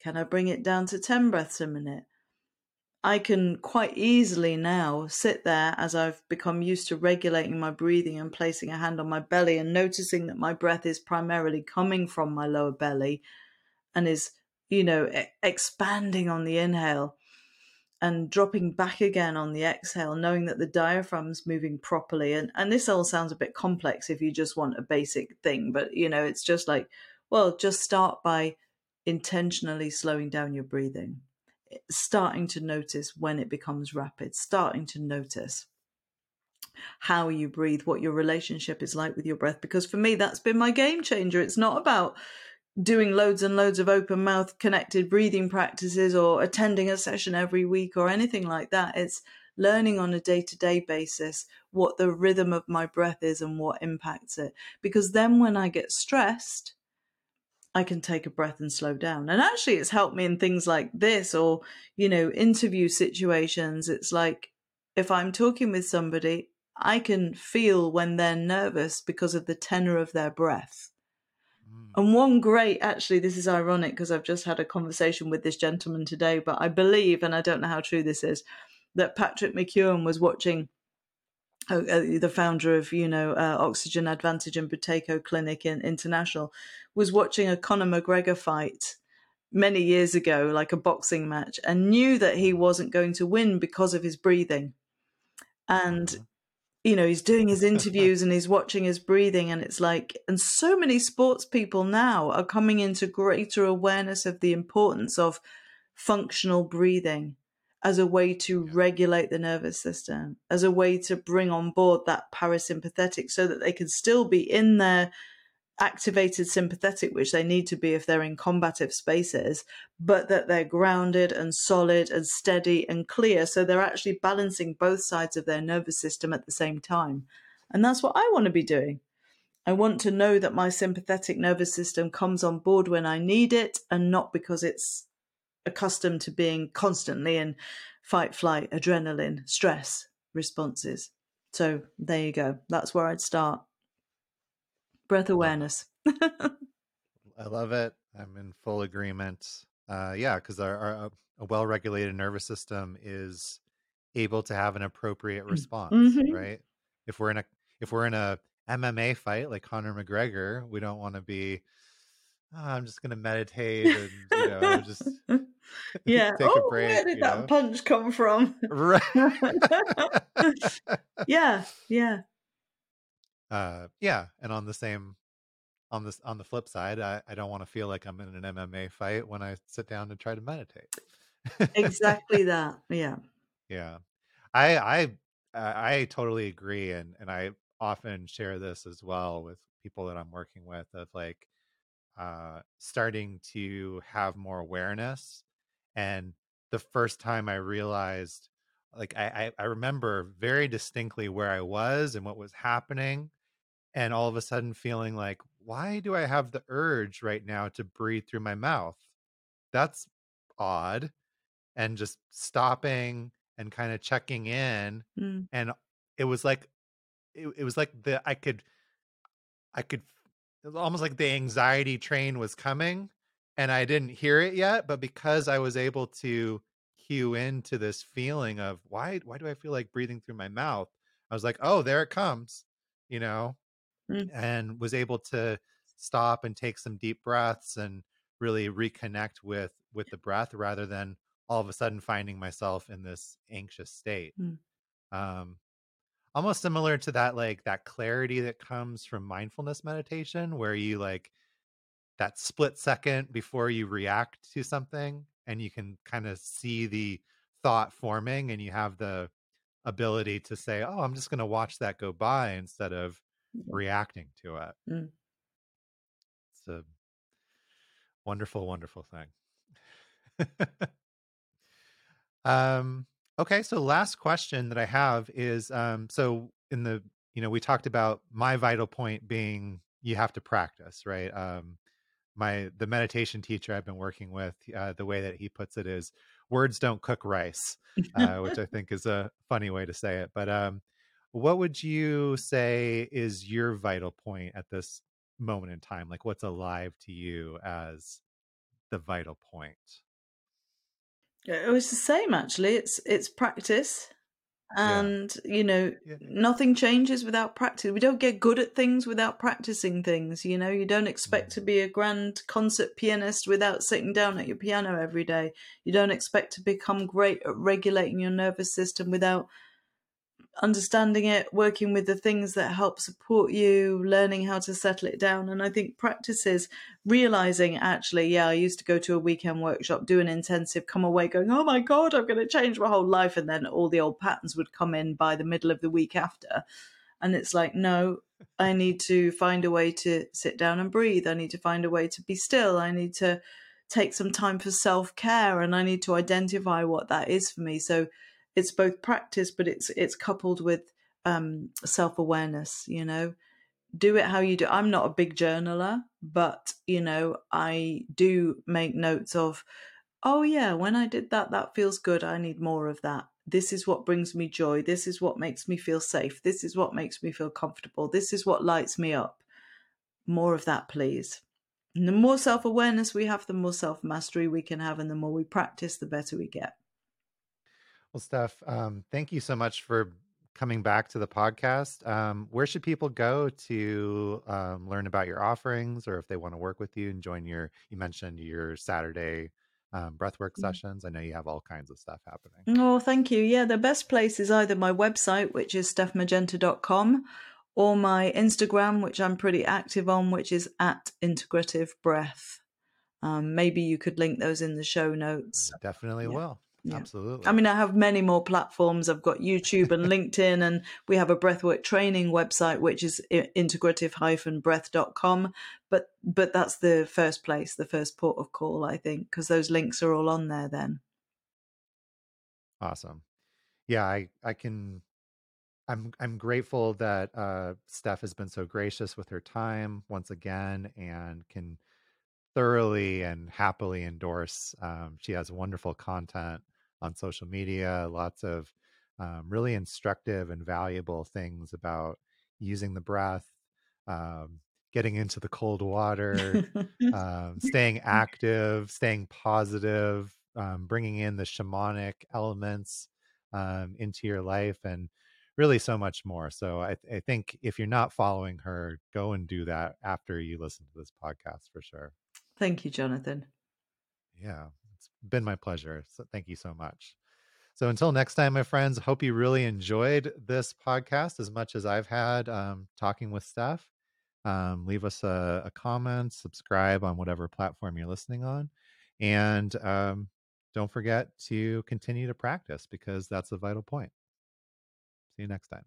Can I bring it down to 10 breaths a minute? I can quite easily now sit there as I've become used to regulating my breathing and placing a hand on my belly and noticing that my breath is primarily coming from my lower belly and is, you know, expanding on the inhale and dropping back again on the exhale, knowing that the diaphragm's moving properly. And and this all sounds a bit complex if you just want a basic thing, but you know, it's just like, well, just start by intentionally slowing down your breathing, eh, starting to notice when it becomes rapid, starting to notice how you breathe, what your relationship is like with your breath. Because for me, that's been my game changer. It's not about doing loads and loads of open mouth connected breathing practices or attending a session every week or anything like that. It's learning on a day to day basis what the rhythm of my breath is and what impacts it. Because then when I get stressed, I can take a breath and slow down. And actually, it's helped me in things like this or, you know, interview situations. It's like if I'm talking with somebody, I can feel when they're nervous because of the tenor of their breath. And one great, actually, this is ironic because I've just had a conversation with this gentleman today, but I believe, and I don't know how true this is, that Patrick McKeown was watching. Uh, uh the founder of, you know, uh, Oxygen Advantage and Buteyko Clinic in, International, was watching a Conor McGregor fight many years ago, like a boxing match, and knew that he wasn't going to win because of his breathing. And mm-hmm you know he's doing his interviews and he's watching his breathing and it's like and so many sports people now are coming into greater awareness of the importance of functional breathing as a way to regulate the nervous system as a way to bring on board that parasympathetic so that they can still be in their activated sympathetic, which they need to be if they're in combative spaces, but that they're grounded and solid and steady and clear. So they're actually balancing both sides of their nervous system at the same time. And that's what I want to be doing. I want to know that my sympathetic nervous system comes on board when I need it and not because it's accustomed to being constantly in fight, flight, adrenaline, stress responses. So there you go. That's where I'd start breath awareness. I love it. I'm in full agreement. Uh, yeah, because our, our uh, a well-regulated nervous system is able to have an appropriate mm, response, mm-hmm. right? If we're in a if we're in a MMA fight like Conor McGregor. We don't want to be. Oh, I'm just going to meditate and you know just yeah. take oh, a break. where did that know? punch come from? Right. yeah, yeah. Uh, yeah, and on the same on this on the flip side, I, I don't want to feel like I'm in an MMA fight when I sit down to try to meditate. Exactly that. Yeah. Yeah, I I I I totally agree, and and I often share this as well with people that I'm working with of like uh starting to have more awareness, and the first time I realized, like I I, I remember very distinctly where I was and what was happening, and all of a sudden feeling like, why do I have the urge right now to breathe through my mouth? That's odd and just stopping and kind of checking in Mm. and it was like it, it was like the i could i could it was almost like the anxiety train was coming and i didn't hear it yet but because i was able to cue into this feeling of why why do i feel like breathing through my mouth i was like oh there it comes you know Mm. and was able to stop and take some deep breaths and really reconnect with with the breath rather than all of a sudden finding myself in this anxious state Mm. um almost similar to that like that clarity that comes from mindfulness meditation where you like that split second before you react to something and you can kind of see the thought forming and you have the ability to say oh i'm just going to watch that go by instead of. Reacting to it. Mm. it's a wonderful wonderful thing. Um okay so last question that i have is um so in the you know we talked about my vital point being you have to practice right? Um my the meditation teacher i've been working with uh, the way that he puts it is words don't cook rice uh, which i think is a funny way to say it but um what would you say is your vital point at this moment in time like what's alive to you as the vital point It was the same actually. It's it's practice. Yeah. And you know, Yeah. nothing changes without practice. We don't get good at things without practicing things, you know. You don't expect to mm-hmm. be a grand concert pianist without sitting down at your piano every day. You don't expect to become great at regulating your nervous system without understanding it, working with the things that help support you, learning how to settle it down. And I think practices realizing actually, yeah, I used to go to a weekend workshop, do an intensive, come away going, oh my God, I'm going to change my whole life. And then all the old patterns would come in by the middle of the week after. And it's like, no, I need to find a way to sit down and breathe. I need to find a way to be still. I need to take some time for self care and I need to identify what that is for me. So it's both practice, but it's it's coupled with um, self awareness. You know, do it how you do. I'm not a big journaler, but you know, I do make notes of, oh yeah, when I did that, that feels good. I need more of that. This is what brings me joy. This is what makes me feel safe. This is what makes me feel comfortable. This is what lights me up. More of that, please. And the more self awareness we have, the more self mastery we can have, and the more we practice, the better we get. Well, Steph, um, thank you so much for coming back to the podcast. Um, where should people go to um, learn about your offerings or if they want to work with you and join your, you mentioned your Saturday um, breathwork Mm. sessions. I know you have all kinds of stuff happening. Oh, thank you. Yeah, the best place is either my website, which is stephmagenta.com, or my Instagram, which I'm pretty active on, which is at integrative breath. Um, maybe you could link those in the show notes. I definitely Yeah. will. Yeah. Absolutely. I mean, I have many more platforms. I've got YouTube and LinkedIn, and we have a breathwork training website, which is integrative-breath.com. But but that's the first place, the first port of call, I think, because those links are all on there. Then Awesome. Yeah, I I can I'm I'm grateful that uh Steph has been so gracious with her time once again and can thoroughly and happily endorse. Um, she has wonderful content on social media, lots of um, really instructive and valuable things about using the breath, um, getting into the cold water, um, staying active, staying positive, um, bringing in the shamanic elements um, into your life, and really so much more. So I, I think if you're not following her, go and do that after you listen to this podcast for sure. Thank you, Jonathan. Yeah, it's been my pleasure. So thank you so much. So until next time, my friends, hope you really enjoyed this podcast as much as I've had um, talking with Steph. Um, leave us a, a, comment, subscribe on whatever platform you're listening on, and um, don't forget to continue to practice because that's a vital point. See you next time.